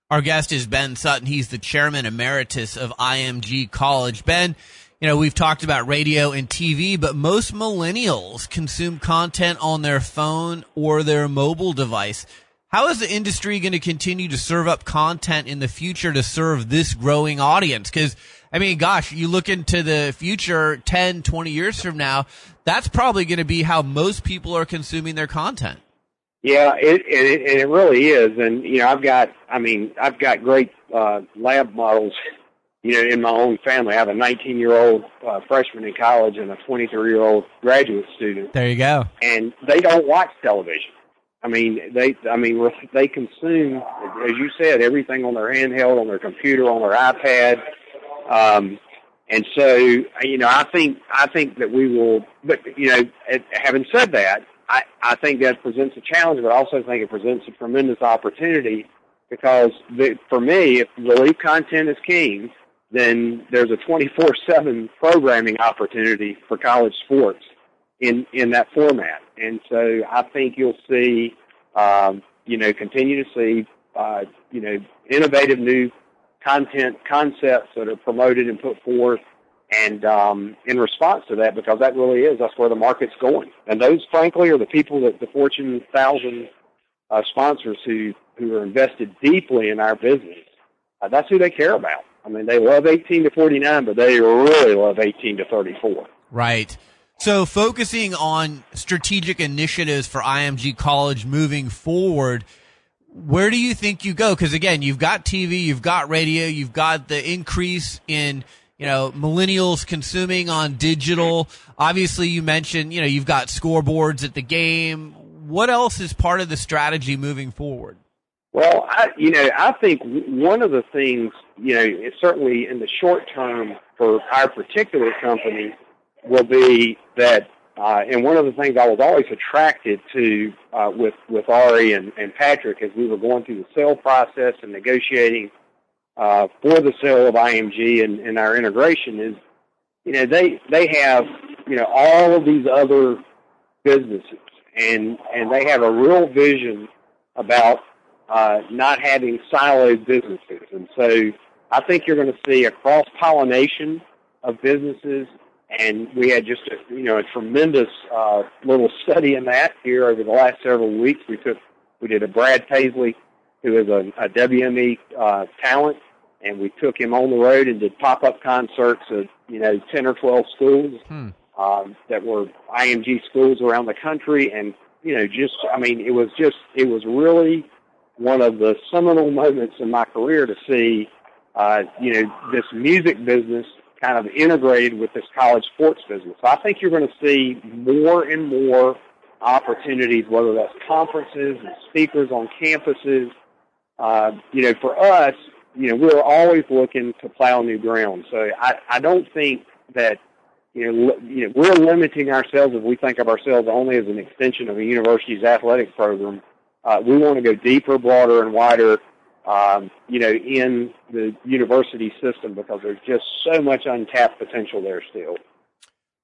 Our guest is Ben Sutton. He's the chairman emeritus of IMG College. Ben, you know, we've talked about radio and TV, but most millennials consume content on their phone or their mobile device. How is the industry going to continue to serve up content in the future to serve this growing audience? Because, I mean, gosh, you look into the future 10, 20 years from now, that's probably going to be how most people are consuming their content. Yeah, it, it, it really is. And, you know, I've got, I mean, I've got great uh, lab models you know, in my own family. I have a 19 year old uh, freshman in college and a 23 year old graduate student. There you go. And they don't watch television. I mean, they, I mean, they consume, as you said, everything on their handheld, on their computer, on their iPad. Um, and so, you know, I think, I think that we will, but, you know, having said that, I, I think that presents a challenge, but I also think it presents a tremendous opportunity because the, for me, if relief content is king, then there's a 24/7 programming opportunity for college sports in in that format. And so I think you'll see, um, you know, continue to see, uh, you know, innovative new content concepts that are promoted and put forth, and um, in response to that, because that really is that's where the market's going. And those, frankly, are the people that the Fortune thousand uh, sponsors who who are invested deeply in our business. Uh, that's who they care about. I mean, they love 18 to 49, but they really love 18 to 34. Right. So focusing on strategic initiatives for IMG College moving forward, where do you think you go? Because again, you've got TV, you've got radio, you've got the increase in you know millennials consuming on digital. Obviously, you mentioned you know you've got scoreboards at the game. What else is part of the strategy moving forward? Well, I, you know, I think one of the things, you know, certainly in the short term for our particular company will be that, uh, and one of the things I was always attracted to uh, with with Ari and, and Patrick as we were going through the sale process and negotiating uh, for the sale of IMG and, and our integration is, you know, they they have, you know, all of these other businesses, and and they have a real vision about uh, not having siloed businesses. And so I think you're going to see a cross pollination of businesses. And we had just a, you know a tremendous uh, little study in that here over the last several weeks. We took we did a Brad Paisley, who is a, a WME uh, talent, and we took him on the road and did pop up concerts at you know ten or twelve schools Hmm. um, that were IMG schools around the country, and you know just I mean it was just it was really one of the seminal moments in my career to see, uh, you know, this music business kind of integrated with this college sports business. So I think you're going to see more and more opportunities, whether that's conferences and speakers on campuses. Uh, you know, for us, you know, we're always looking to plow new ground. So I, I don't think that, you know, li- you know, we're limiting ourselves if we think of ourselves only as an extension of a university's athletic program uh, we want to go deeper, broader, and wider, um, you know, in the university system because there's just so much untapped potential there still.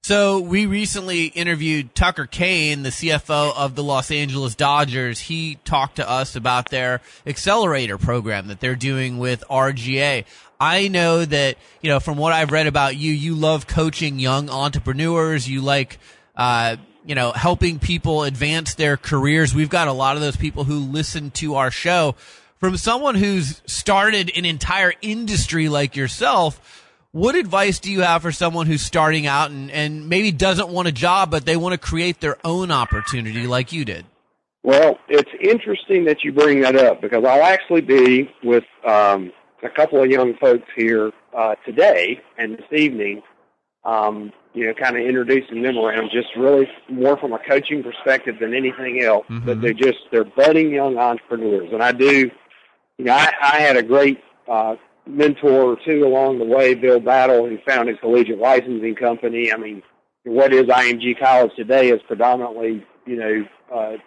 So we recently interviewed Tucker Kain, the CFO of the Los Angeles Dodgers. He talked to us about their accelerator program that they're doing with RGA. I know that, you know, from what I've read about you, you love coaching young entrepreneurs. You like, uh, you know, helping people advance their careers. We've got a lot of those people who listen to our show. From someone who's started an entire industry like yourself, what advice do you have for someone who's starting out and, and maybe doesn't want a job, but they want to create their own opportunity like you did? Well, it's interesting that you bring that up because I'll actually be with um, a couple of young folks here uh, today and this evening um, you know, kind of introducing them around just really more from a coaching perspective than anything else. Mhm. But they're just they're budding young entrepreneurs, and I do. You know, I, I had a great uh, mentor or two along the way, Bill Battle, who founded Collegiate Licensing Company. I mean, what is IMG College today is predominantly, you know, uh,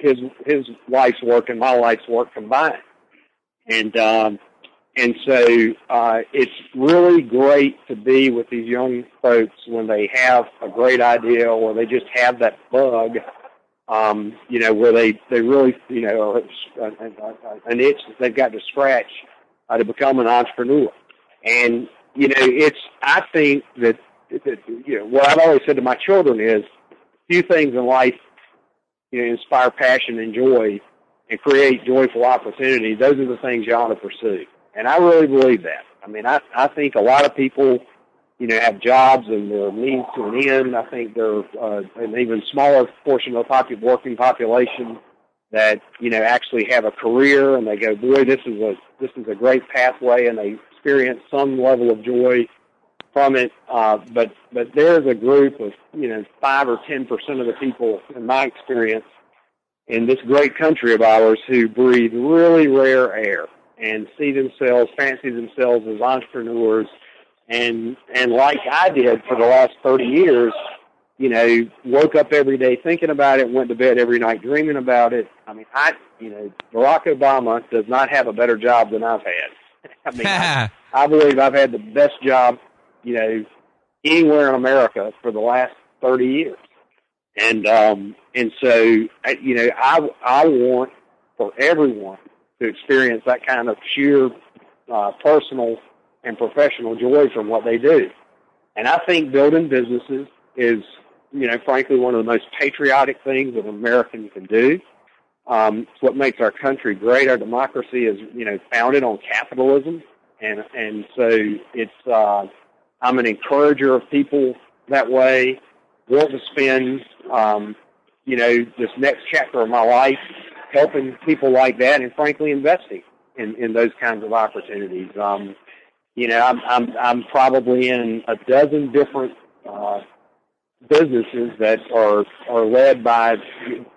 his his life's work and my life's work combined. And um, and so uh, it's really great to be with these young folks when they have a great idea or they just have that bug, um, you know, where they, they really, you know, an, itch that they've got to scratch uh, to become an entrepreneur. And, you know, it's, I think that, that, you know, what I've always said to my children is few things in life, you know, inspire passion and joy and create joyful opportunities. Those are the things you ought to pursue. And I really believe that. I mean, I, I think a lot of people, you know, have jobs and they're means to an end. I think they're uh, an even smaller portion of the popu- working population that, you know, actually have a career and they go, boy, this is a, this is a great pathway and they experience some level of joy from it. Uh, but, but there's a group of, you know, five or ten percent of the people, in my experience, in this great country of ours who breathe really rare air and see themselves, fancy themselves as entrepreneurs, and and like I did for the last thirty years, you know, woke up every day thinking about it, went to bed every night dreaming about it. I mean, I, you know, Barack Obama does not have a better job than I've had. I mean, I, I believe I've had the best job, you know, anywhere in America for the last thirty years, and um, and so you know, I I want for everyone to experience that kind of sheer uh, personal and professional joy from what they do. And I think building businesses is, you know, frankly, one of the most patriotic things that an American can do. Um, it's what makes our country great. Our democracy is, you know, founded on capitalism, and and so it's. Uh, I'm an encourager of people that way. Want to spend, um, you know, this next chapter of my life helping people like that, and frankly, investing in in those kinds of opportunities. Um, you know, I'm I'm I'm probably in a dozen different uh, businesses that are are led by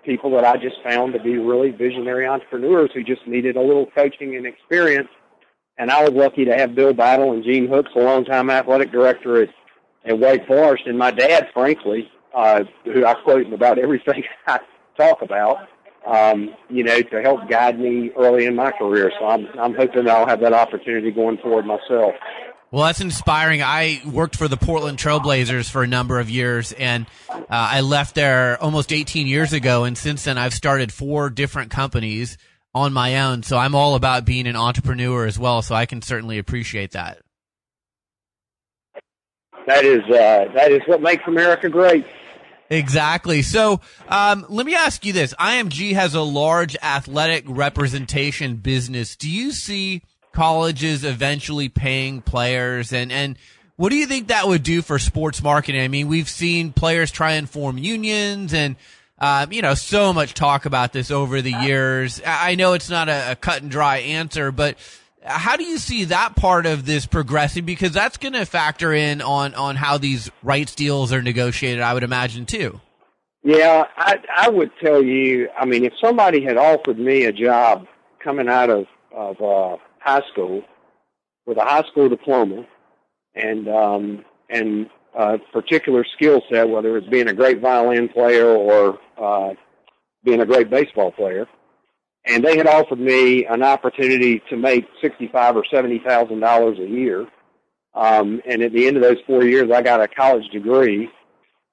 people that I just found to be really visionary entrepreneurs who just needed a little coaching and experience. And I was lucky to have Bill Battle and Gene Hooks, a longtime athletic director at, at Wake Forest, and my dad, frankly, uh, who I quote about everything I talk about, um, you know, to help guide me early in my career. So I'm I'm hoping I'll have that opportunity going forward myself. Well, that's inspiring. I worked for the Portland Trailblazers for a number of years, and uh, I left there almost 18 years ago. And since then, I've started four different companies on my own. So I'm all about being an entrepreneur as well. So I can certainly appreciate that. That is uh, that is what makes America great. Exactly. So um, let me ask you this: IMG has a large athletic representation business. Do you see colleges eventually paying players and and what do you think that would do for sports marketing? I mean, we've seen players try and form unions and um, you know, so much talk about this over the years. I know it's not a, a cut and dry answer, but how do you see that part of this progressing? Because that's going to factor in on, on how these rights deals are negotiated, I would imagine, too. Yeah, I, I would tell you, I mean, if somebody had offered me a job coming out of, of uh, high school with a high school diploma and um, and a particular skill set, whether it's being a great violin player or uh, being a great baseball player, and they had offered me an opportunity to make sixty-five or seventy thousand dollars a year. Um, and at the end of those four years, I got a college degree,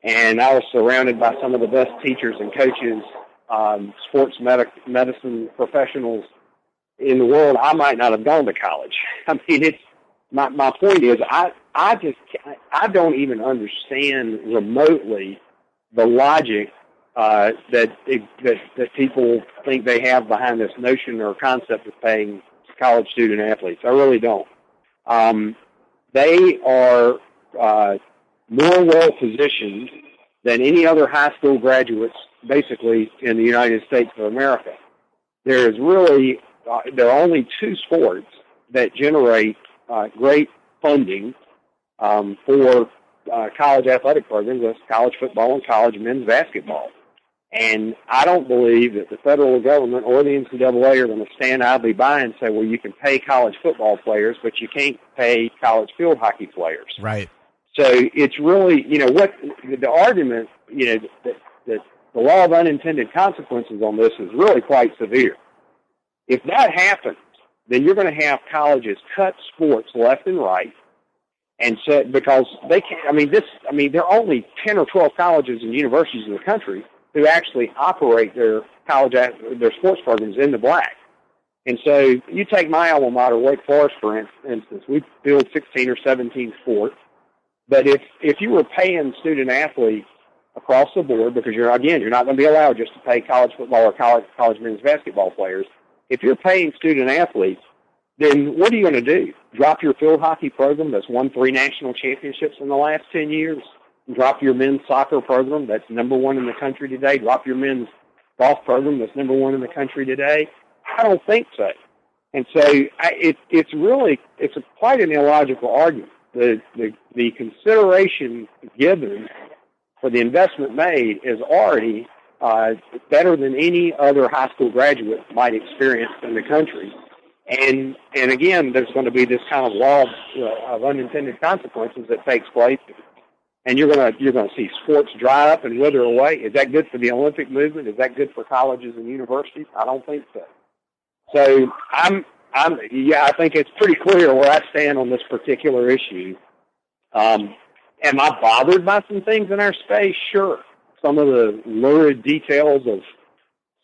and I was surrounded by some of the best teachers and coaches, um, sports medic- medicine professionals in the world, I might not have gone to college. I mean, it's my my point is, I I just I don't even understand remotely the logic uh, that that that people think they have behind this notion or concept of paying college student athletes. I really don't. Um, they are uh, more well positioned than any other high school graduates, basically in the United States of America. There is really uh, there are only two sports that generate uh, great funding um, for uh, college athletic programs. That's college football and college men's basketball. And I don't believe that the federal government or the NCAA are going to stand idly by and say, well, you can pay college football players, but you can't pay college field hockey players. Right. So it's really, you know, what the argument, you know, that, that the law of unintended consequences on this is really quite severe. If that happens, then you're going to have colleges cut sports left and right, and so because they can't. I mean, this. I mean, there are only ten or twelve colleges and universities in the country who actually operate their college their sports programs in the black. And so you take my alma mater, Wake Forest, for instance. We field 16 or 17 sports. But if if you were paying student athletes across the board, because you're again you're not going to be allowed just to pay college football or college college men's basketball players, if you're paying student athletes, then what are you going to do? Drop your field hockey program that's won three national championships in the last 10 years? Drop your men's soccer program that's number one in the country today? Drop your men's golf program that's number one in the country today? I don't think so. And so I, it, it's really, it's a, quite an illogical argument. The, the, the consideration given for the investment made is already uh, better than any other high school graduate might experience in the country. And and again, there's going to be this kind of law of, uh, of unintended consequences that takes place, and you're to you're to see sports dry up and wither away. Is that good for the Olympic movement? Is that good for colleges and universities? I don't think so. So I'm I'm yeah, I think it's pretty clear where I stand on this particular issue. Um, am I bothered by some things in our space? Sure some of the lurid details of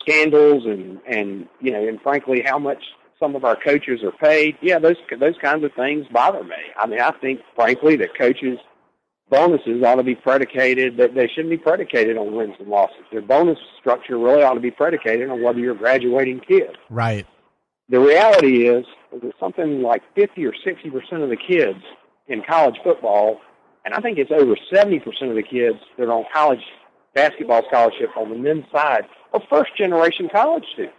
scandals and and you know and frankly how much some of our coaches are paid. Yeah, those those kinds of things bother me. I mean, I think frankly that coaches bonuses ought to be predicated that they shouldn't be predicated on wins and losses. Their bonus structure really ought to be predicated on whether you're a graduating kid. Right. The reality is, is that something like 50 or 60 percent of the kids in college football, and I think it's over 70 percent of the kids that are on college basketball scholarship on the men's side are first generation college students.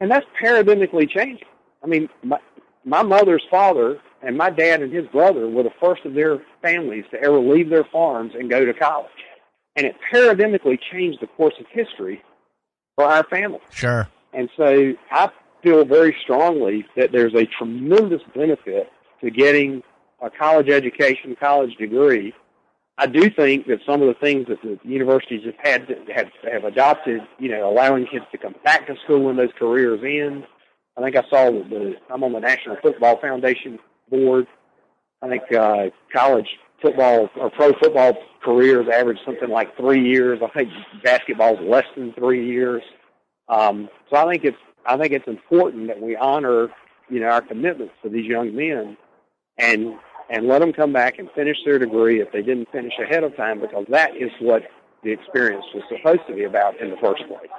And that's paradigmically changing. I mean, my, my mother's father and my dad and his brother were the first of their families to ever leave their farms and go to college. And it paradigmically changed the course of history for our family. Sure. And so I feel very strongly that there's a tremendous benefit to getting a college education, college degree. I do think that some of the things that the universities have had have, have adopted, you know, allowing kids to come back to school when those careers end. I think I saw the, the I'm on the National Football Foundation board. I think uh, college football or pro football careers average something like three years. I think basketball is less than three years. Um, so I think it's I think it's important that we honor you know our commitments to these young men and and let them come back and finish their degree if they didn't finish ahead of time because that is what the experience was supposed to be about in the first place.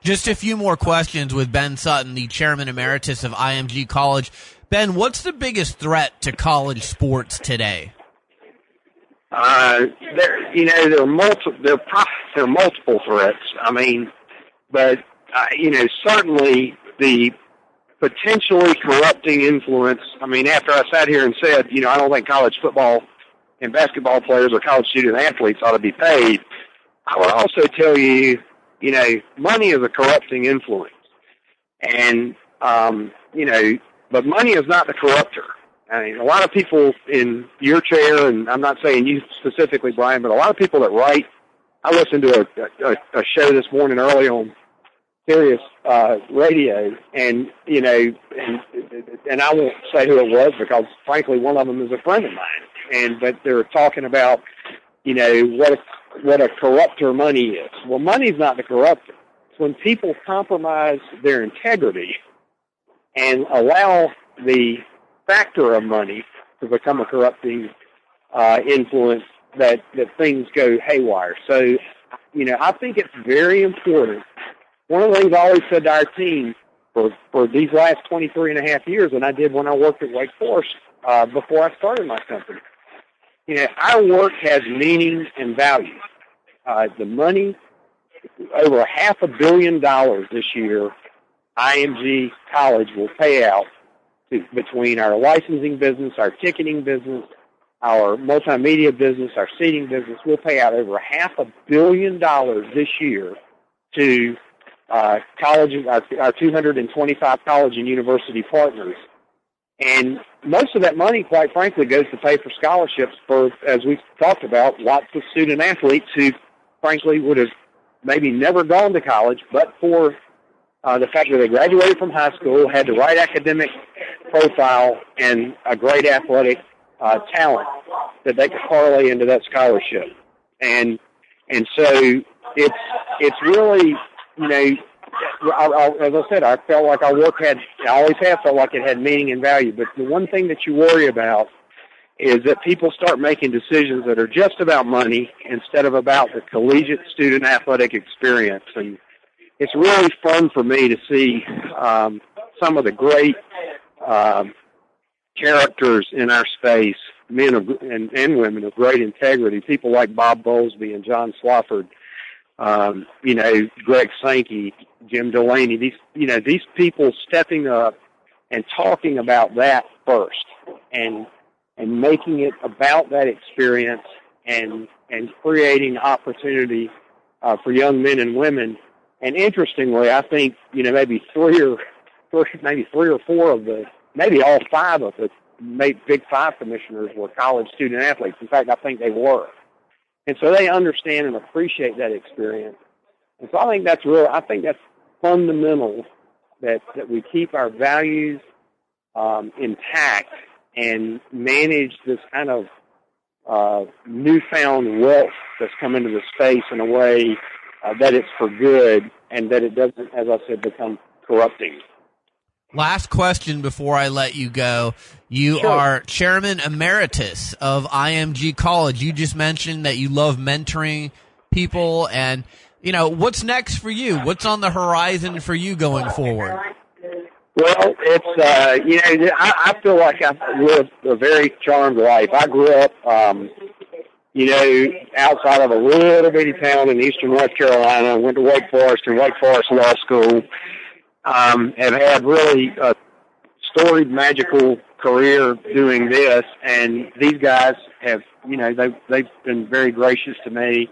Just a few more questions with Ben Sutton, the chairman emeritus of IMG College. Ben, what's the biggest threat to college sports today? Uh, there, you know, there are multiple, there, are there are multiple threats. I mean, but uh, you know, certainly the potentially corrupting influence. I mean, after I sat here and said, you know, I don't think college football and basketball players or college student athletes ought to be paid. I would also tell you, you know, money is a corrupting influence, and um, you know, but money is not the corrupter. I mean, a lot of people in your chair, and I'm not saying you specifically, Brian, but a lot of people that write. I listened to a, a, a show this morning early on Sirius uh, radio, and you know, and and I won't say who it was because, frankly, one of them is a friend of mine, and but they're talking about, you know, what a, what a corrupter money is. Well, money's not the corrupter. It's when people compromise their integrity and allow the factor of money to become a corrupting uh, influence that that things go haywire. So, you know, I think it's very important. One of the things I always said to our team for for these last 23 and a half years, and I did when I worked at Wake Forest uh, before I started my company. You know, our work has meaning and value. Uh, the money, over half a billion dollars this year, IMG College will pay out to, between our licensing business, our ticketing business, our multimedia business, our seating business. We'll pay out over half a billion dollars this year to uh, our, our 225 college and university partners. And most of that money, quite frankly, goes to pay for scholarships for, as we've talked about, lots of student athletes who, frankly, would have maybe never gone to college, but for uh, the fact that they graduated from high school, had the right academic profile, and a great athletic uh, talent that they could parlay into that scholarship. And and so it's it's really you know I, I, as I said, I felt like our work had I always have felt like it had meaning and value. But the one thing that you worry about is that people start making decisions that are just about money instead of about the collegiate student athletic experience and it's really fun for me to see um, some of the great um, characters in our space, men of, and, and women of great integrity, people like Bob Bowlesby and John Swofford, um, you know, Greg Sankey, Jim Delaney, these, you know, these people stepping up and talking about that first and, and making it about that experience and, and creating opportunity uh, for young men and women and interestingly, I think you know maybe three or three, maybe three or four of the maybe all five of the Big Five commissioners were college student athletes. In fact, I think they were, and so they understand and appreciate that experience. And so I think that's real. I think that's fundamental that that we keep our values um, intact and manage this kind of uh, newfound wealth that's come into the space in a way uh, that it's for good and that it doesn't, as I said, become corrupting. Last question before I let you go. You Sure. are chairman emeritus of IMG College. You just mentioned that you love mentoring people and you know, what's next for you? What's on the horizon for you going forward? Well, it's uh, you know, I, I feel like I've lived a very charmed life. I grew up, um, you know, outside of a little bitty town in eastern North Carolina. Went to Wake Forest and Wake Forest Law School. Um, have had really a storied, magical career doing this, and these guys have, you know, they've they've been very gracious to me.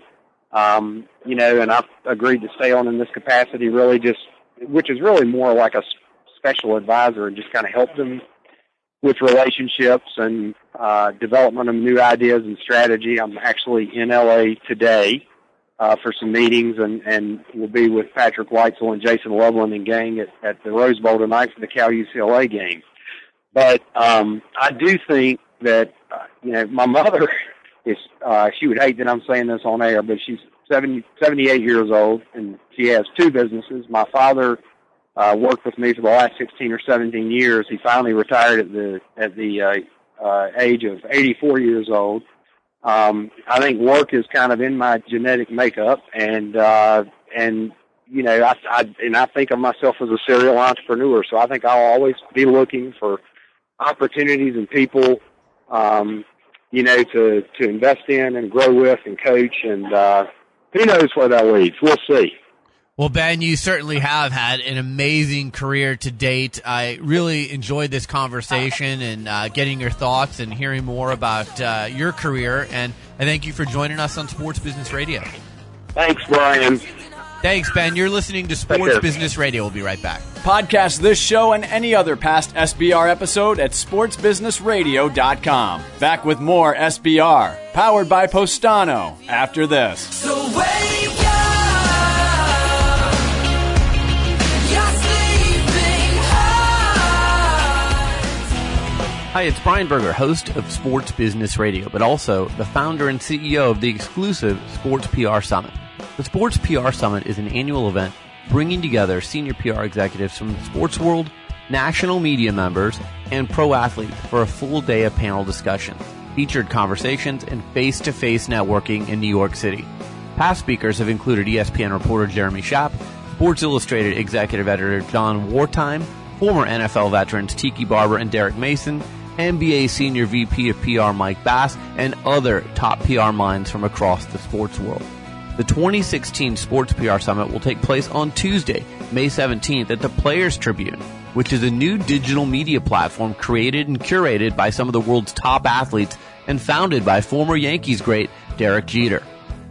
Um, you know, and I've agreed to stay on in this capacity, really just, which is really more like a special advisor and just kind of help them with relationships and uh, development of new ideas and strategy. I'm actually in LA today uh, for some meetings, and and we'll be with Patrick Weitzel and Jason Loveland and gang at, at the Rose Bowl tonight for the Cal UCLA game. But um, I do think that uh, you know my mother is uh, she would hate that I'm saying this on air, but she's 70, 78 years old and she has two businesses. My father uh, worked with me for the last 16 or 17 years. He finally retired at the at the uh, uh, age of 84 years old. Um, I think work is kind of in my genetic makeup, and uh, and you know, I, I and I think of myself as a serial entrepreneur. So I think I'll always be looking for opportunities and people, um, you know, to to invest in and grow with and coach. And uh, who knows where that leads? We'll see. Well, Ben, you certainly have had an amazing career to date. I really enjoyed this conversation and uh, getting your thoughts and hearing more about uh, your career. And I thank you for joining us on Sports Business Radio. Thanks, Brian. Thanks, Ben. You're listening to Sports. Business Radio. We'll be right back. Podcast this show and any other past SBR episode at sportsbusinessradio.com. Back with more SBR, powered by Postano, after this. So Hi, it's Brian Berger, host of Sports Business Radio, but also the founder and CEO of the exclusive Sports PR Summit. The Sports PR Summit is an annual event bringing together senior PR executives from the sports world, national media members, and pro athletes for a full day of panel discussions, featured conversations, and face-to-face networking in New York City. Past speakers have included ESPN reporter Jeremy Schaap, Sports Illustrated executive editor Jon Wertheim, former NFL veterans Tiki Barber and Derrick Mason, NBA senior VP of PR Mike Bass, and other top PR minds from across the sports world. The 2016 Sports PR Summit will take place on Tuesday, May 17th at the Players Tribune, which is a new digital media platform created and curated by some of the world's top athletes and founded by former Yankees great Derek Jeter.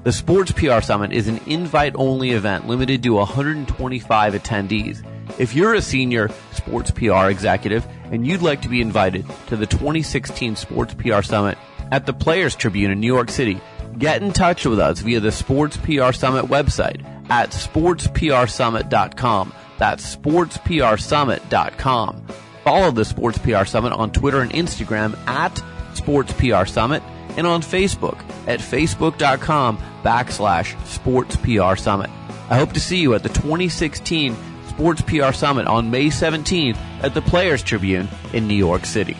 The Sports PR Summit is an invite only event limited to 125 attendees. If you're a senior sports PR executive and you'd like to be invited to the 2016 Sports PR Summit at the Players Tribune in New York City, get in touch with us via the Sports PR Summit website at sportspr.summit.com. That's sportspr.summit.com. Follow the Sports PR Summit on Twitter and Instagram at Sports PR Summit and on Facebook at facebook.com backslash Sports PR Summit. I hope to see you at the 2016 Sports PR Summit on May 17th at the Players Tribune in New York City.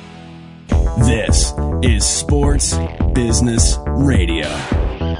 This is Sports Business Radio.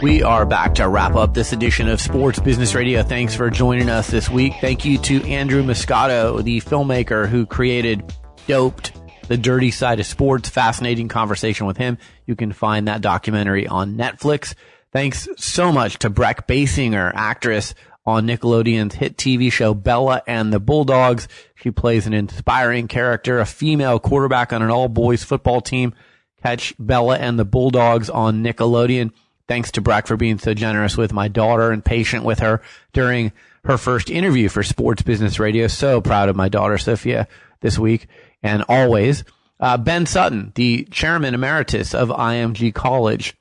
We are back to wrap up this edition of Sports Business Radio. Thanks for joining us this week. Thank you to Andrew Muscato, the filmmaker who created Doped, The Dirty Side of Sports. Fascinating conversation with him. You can find that documentary on Netflix. Thanks so much to Brec Bassinger, actress on Nickelodeon's hit TV show Bella and the Bulldogs. She plays an inspiring character, a female quarterback on an all boys football team. Catch Bella and the Bulldogs on Nickelodeon. Thanks to Brec for being so generous with my daughter and patient with her during her first interview for Sports Business Radio. So proud of my daughter, Sophia, this week and always. Uh, ben Sutton, the chairman emeritus of IMG College.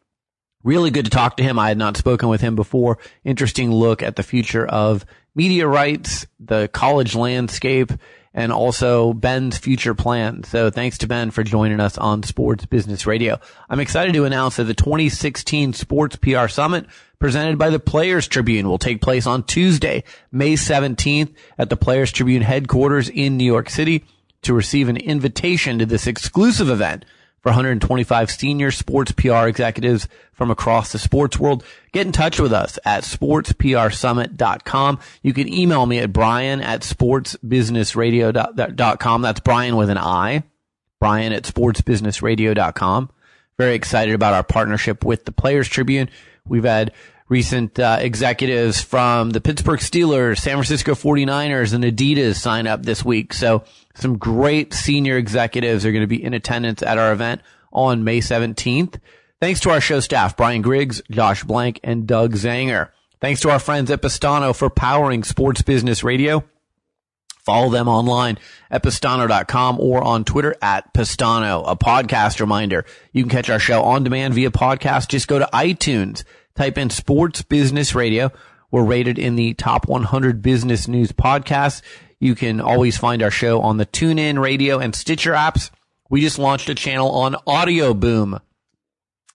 Really good to talk to him. I had not spoken with him before. Interesting look at the future of media rights, the college landscape, and also Ben's future plans. So thanks to Ben for joining us on Sports Business Radio. I'm excited to announce that the 2016 Sports PR Summit presented by the Players Tribune will take place on Tuesday, May 17th at the Players Tribune headquarters in New York City. to receive an invitation to this exclusive event for 125 senior sports PR executives from across the sports world. Get in touch with us at sportsprsummit.com. You can email me at brian at sportsbusinessradio.com. That's Brian with an I. Brian at sportsbusinessradio.com. Very excited about our partnership with the Players Tribune. We've had recent uh, executives from the Pittsburgh Steelers, San Francisco 49ers, and Adidas sign up this week. So some great senior executives are going to be in attendance at our event on May 17th. Thanks to our show staff, Brian Griggs, Josh Blank, and Doug Zanger. Thanks to our friends at Postano for powering Sports Business Radio. Follow them online at postano.com or on Twitter at Postano. A podcast reminder. You can catch our show on demand via podcast. Just go to iTunes, type in Sports Business Radio. We're rated in the top 100 business news podcasts. You can always find our show on the TuneIn Radio and Stitcher apps. We just launched a channel on Audio Boom.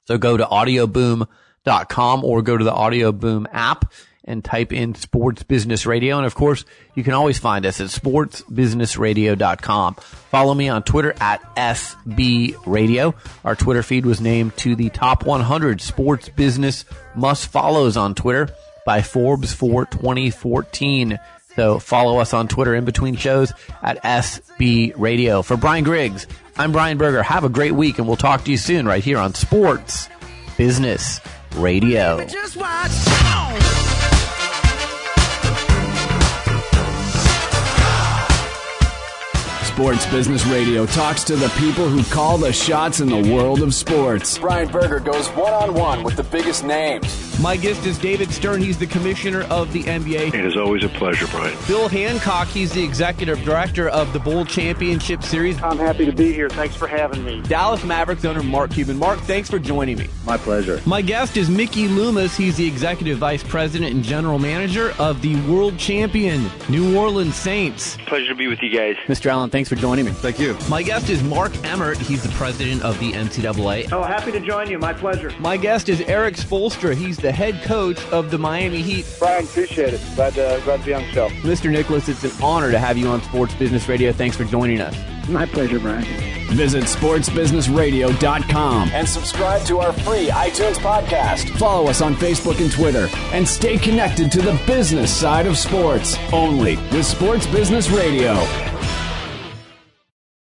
So go to audioboom.com or go to the Audio Boom app and type in Sports Business Radio. And of course, you can always find us at sportsbusinessradio.com. Follow me on Twitter at SB Radio. Our Twitter feed was named to the top 100 sports business must follows on Twitter by Forbes for 2014. So follow us on Twitter in between shows at SB Radio. For Brian Griggs, I'm Brian Berger. Have a great week and we'll talk to you soon right here on Sports Business Radio. Sports Business Radio talks to the people who call the shots in the world of sports. Brian Berger goes one on one with the biggest names. My guest is David Stern. He's the commissioner of the NBA. It is always a pleasure, Brian. Bill Hancock, he's the executive director of the Bowl Championship Series. I'm happy to be here. Thanks for having me. Dallas Mavericks owner Mark Cuban. Mark, thanks for joining me. My pleasure. My guest is Mickey Loomis. He's the executive vice president and general manager of the world champion New Orleans Saints. Pleasure to be with you guys. Mr. Allen, thanks for joining me. Thank you. My guest is Mark Emmert. He's the president of the NCAA. Oh, happy to join you. My pleasure. My guest is Erik Spoelstra. He's the head coach of the Miami Heat. Brian, appreciate it. Glad to, glad to be on the show. Mr. Nicholas, it's an honor to have you on Sports Business Radio. Thanks for joining us. My pleasure, Brian. Visit sportsbusinessradio.com. And subscribe to our free iTunes podcast. Follow us on Facebook and Twitter. And stay connected to the business side of sports. Only with Sports Business Radio.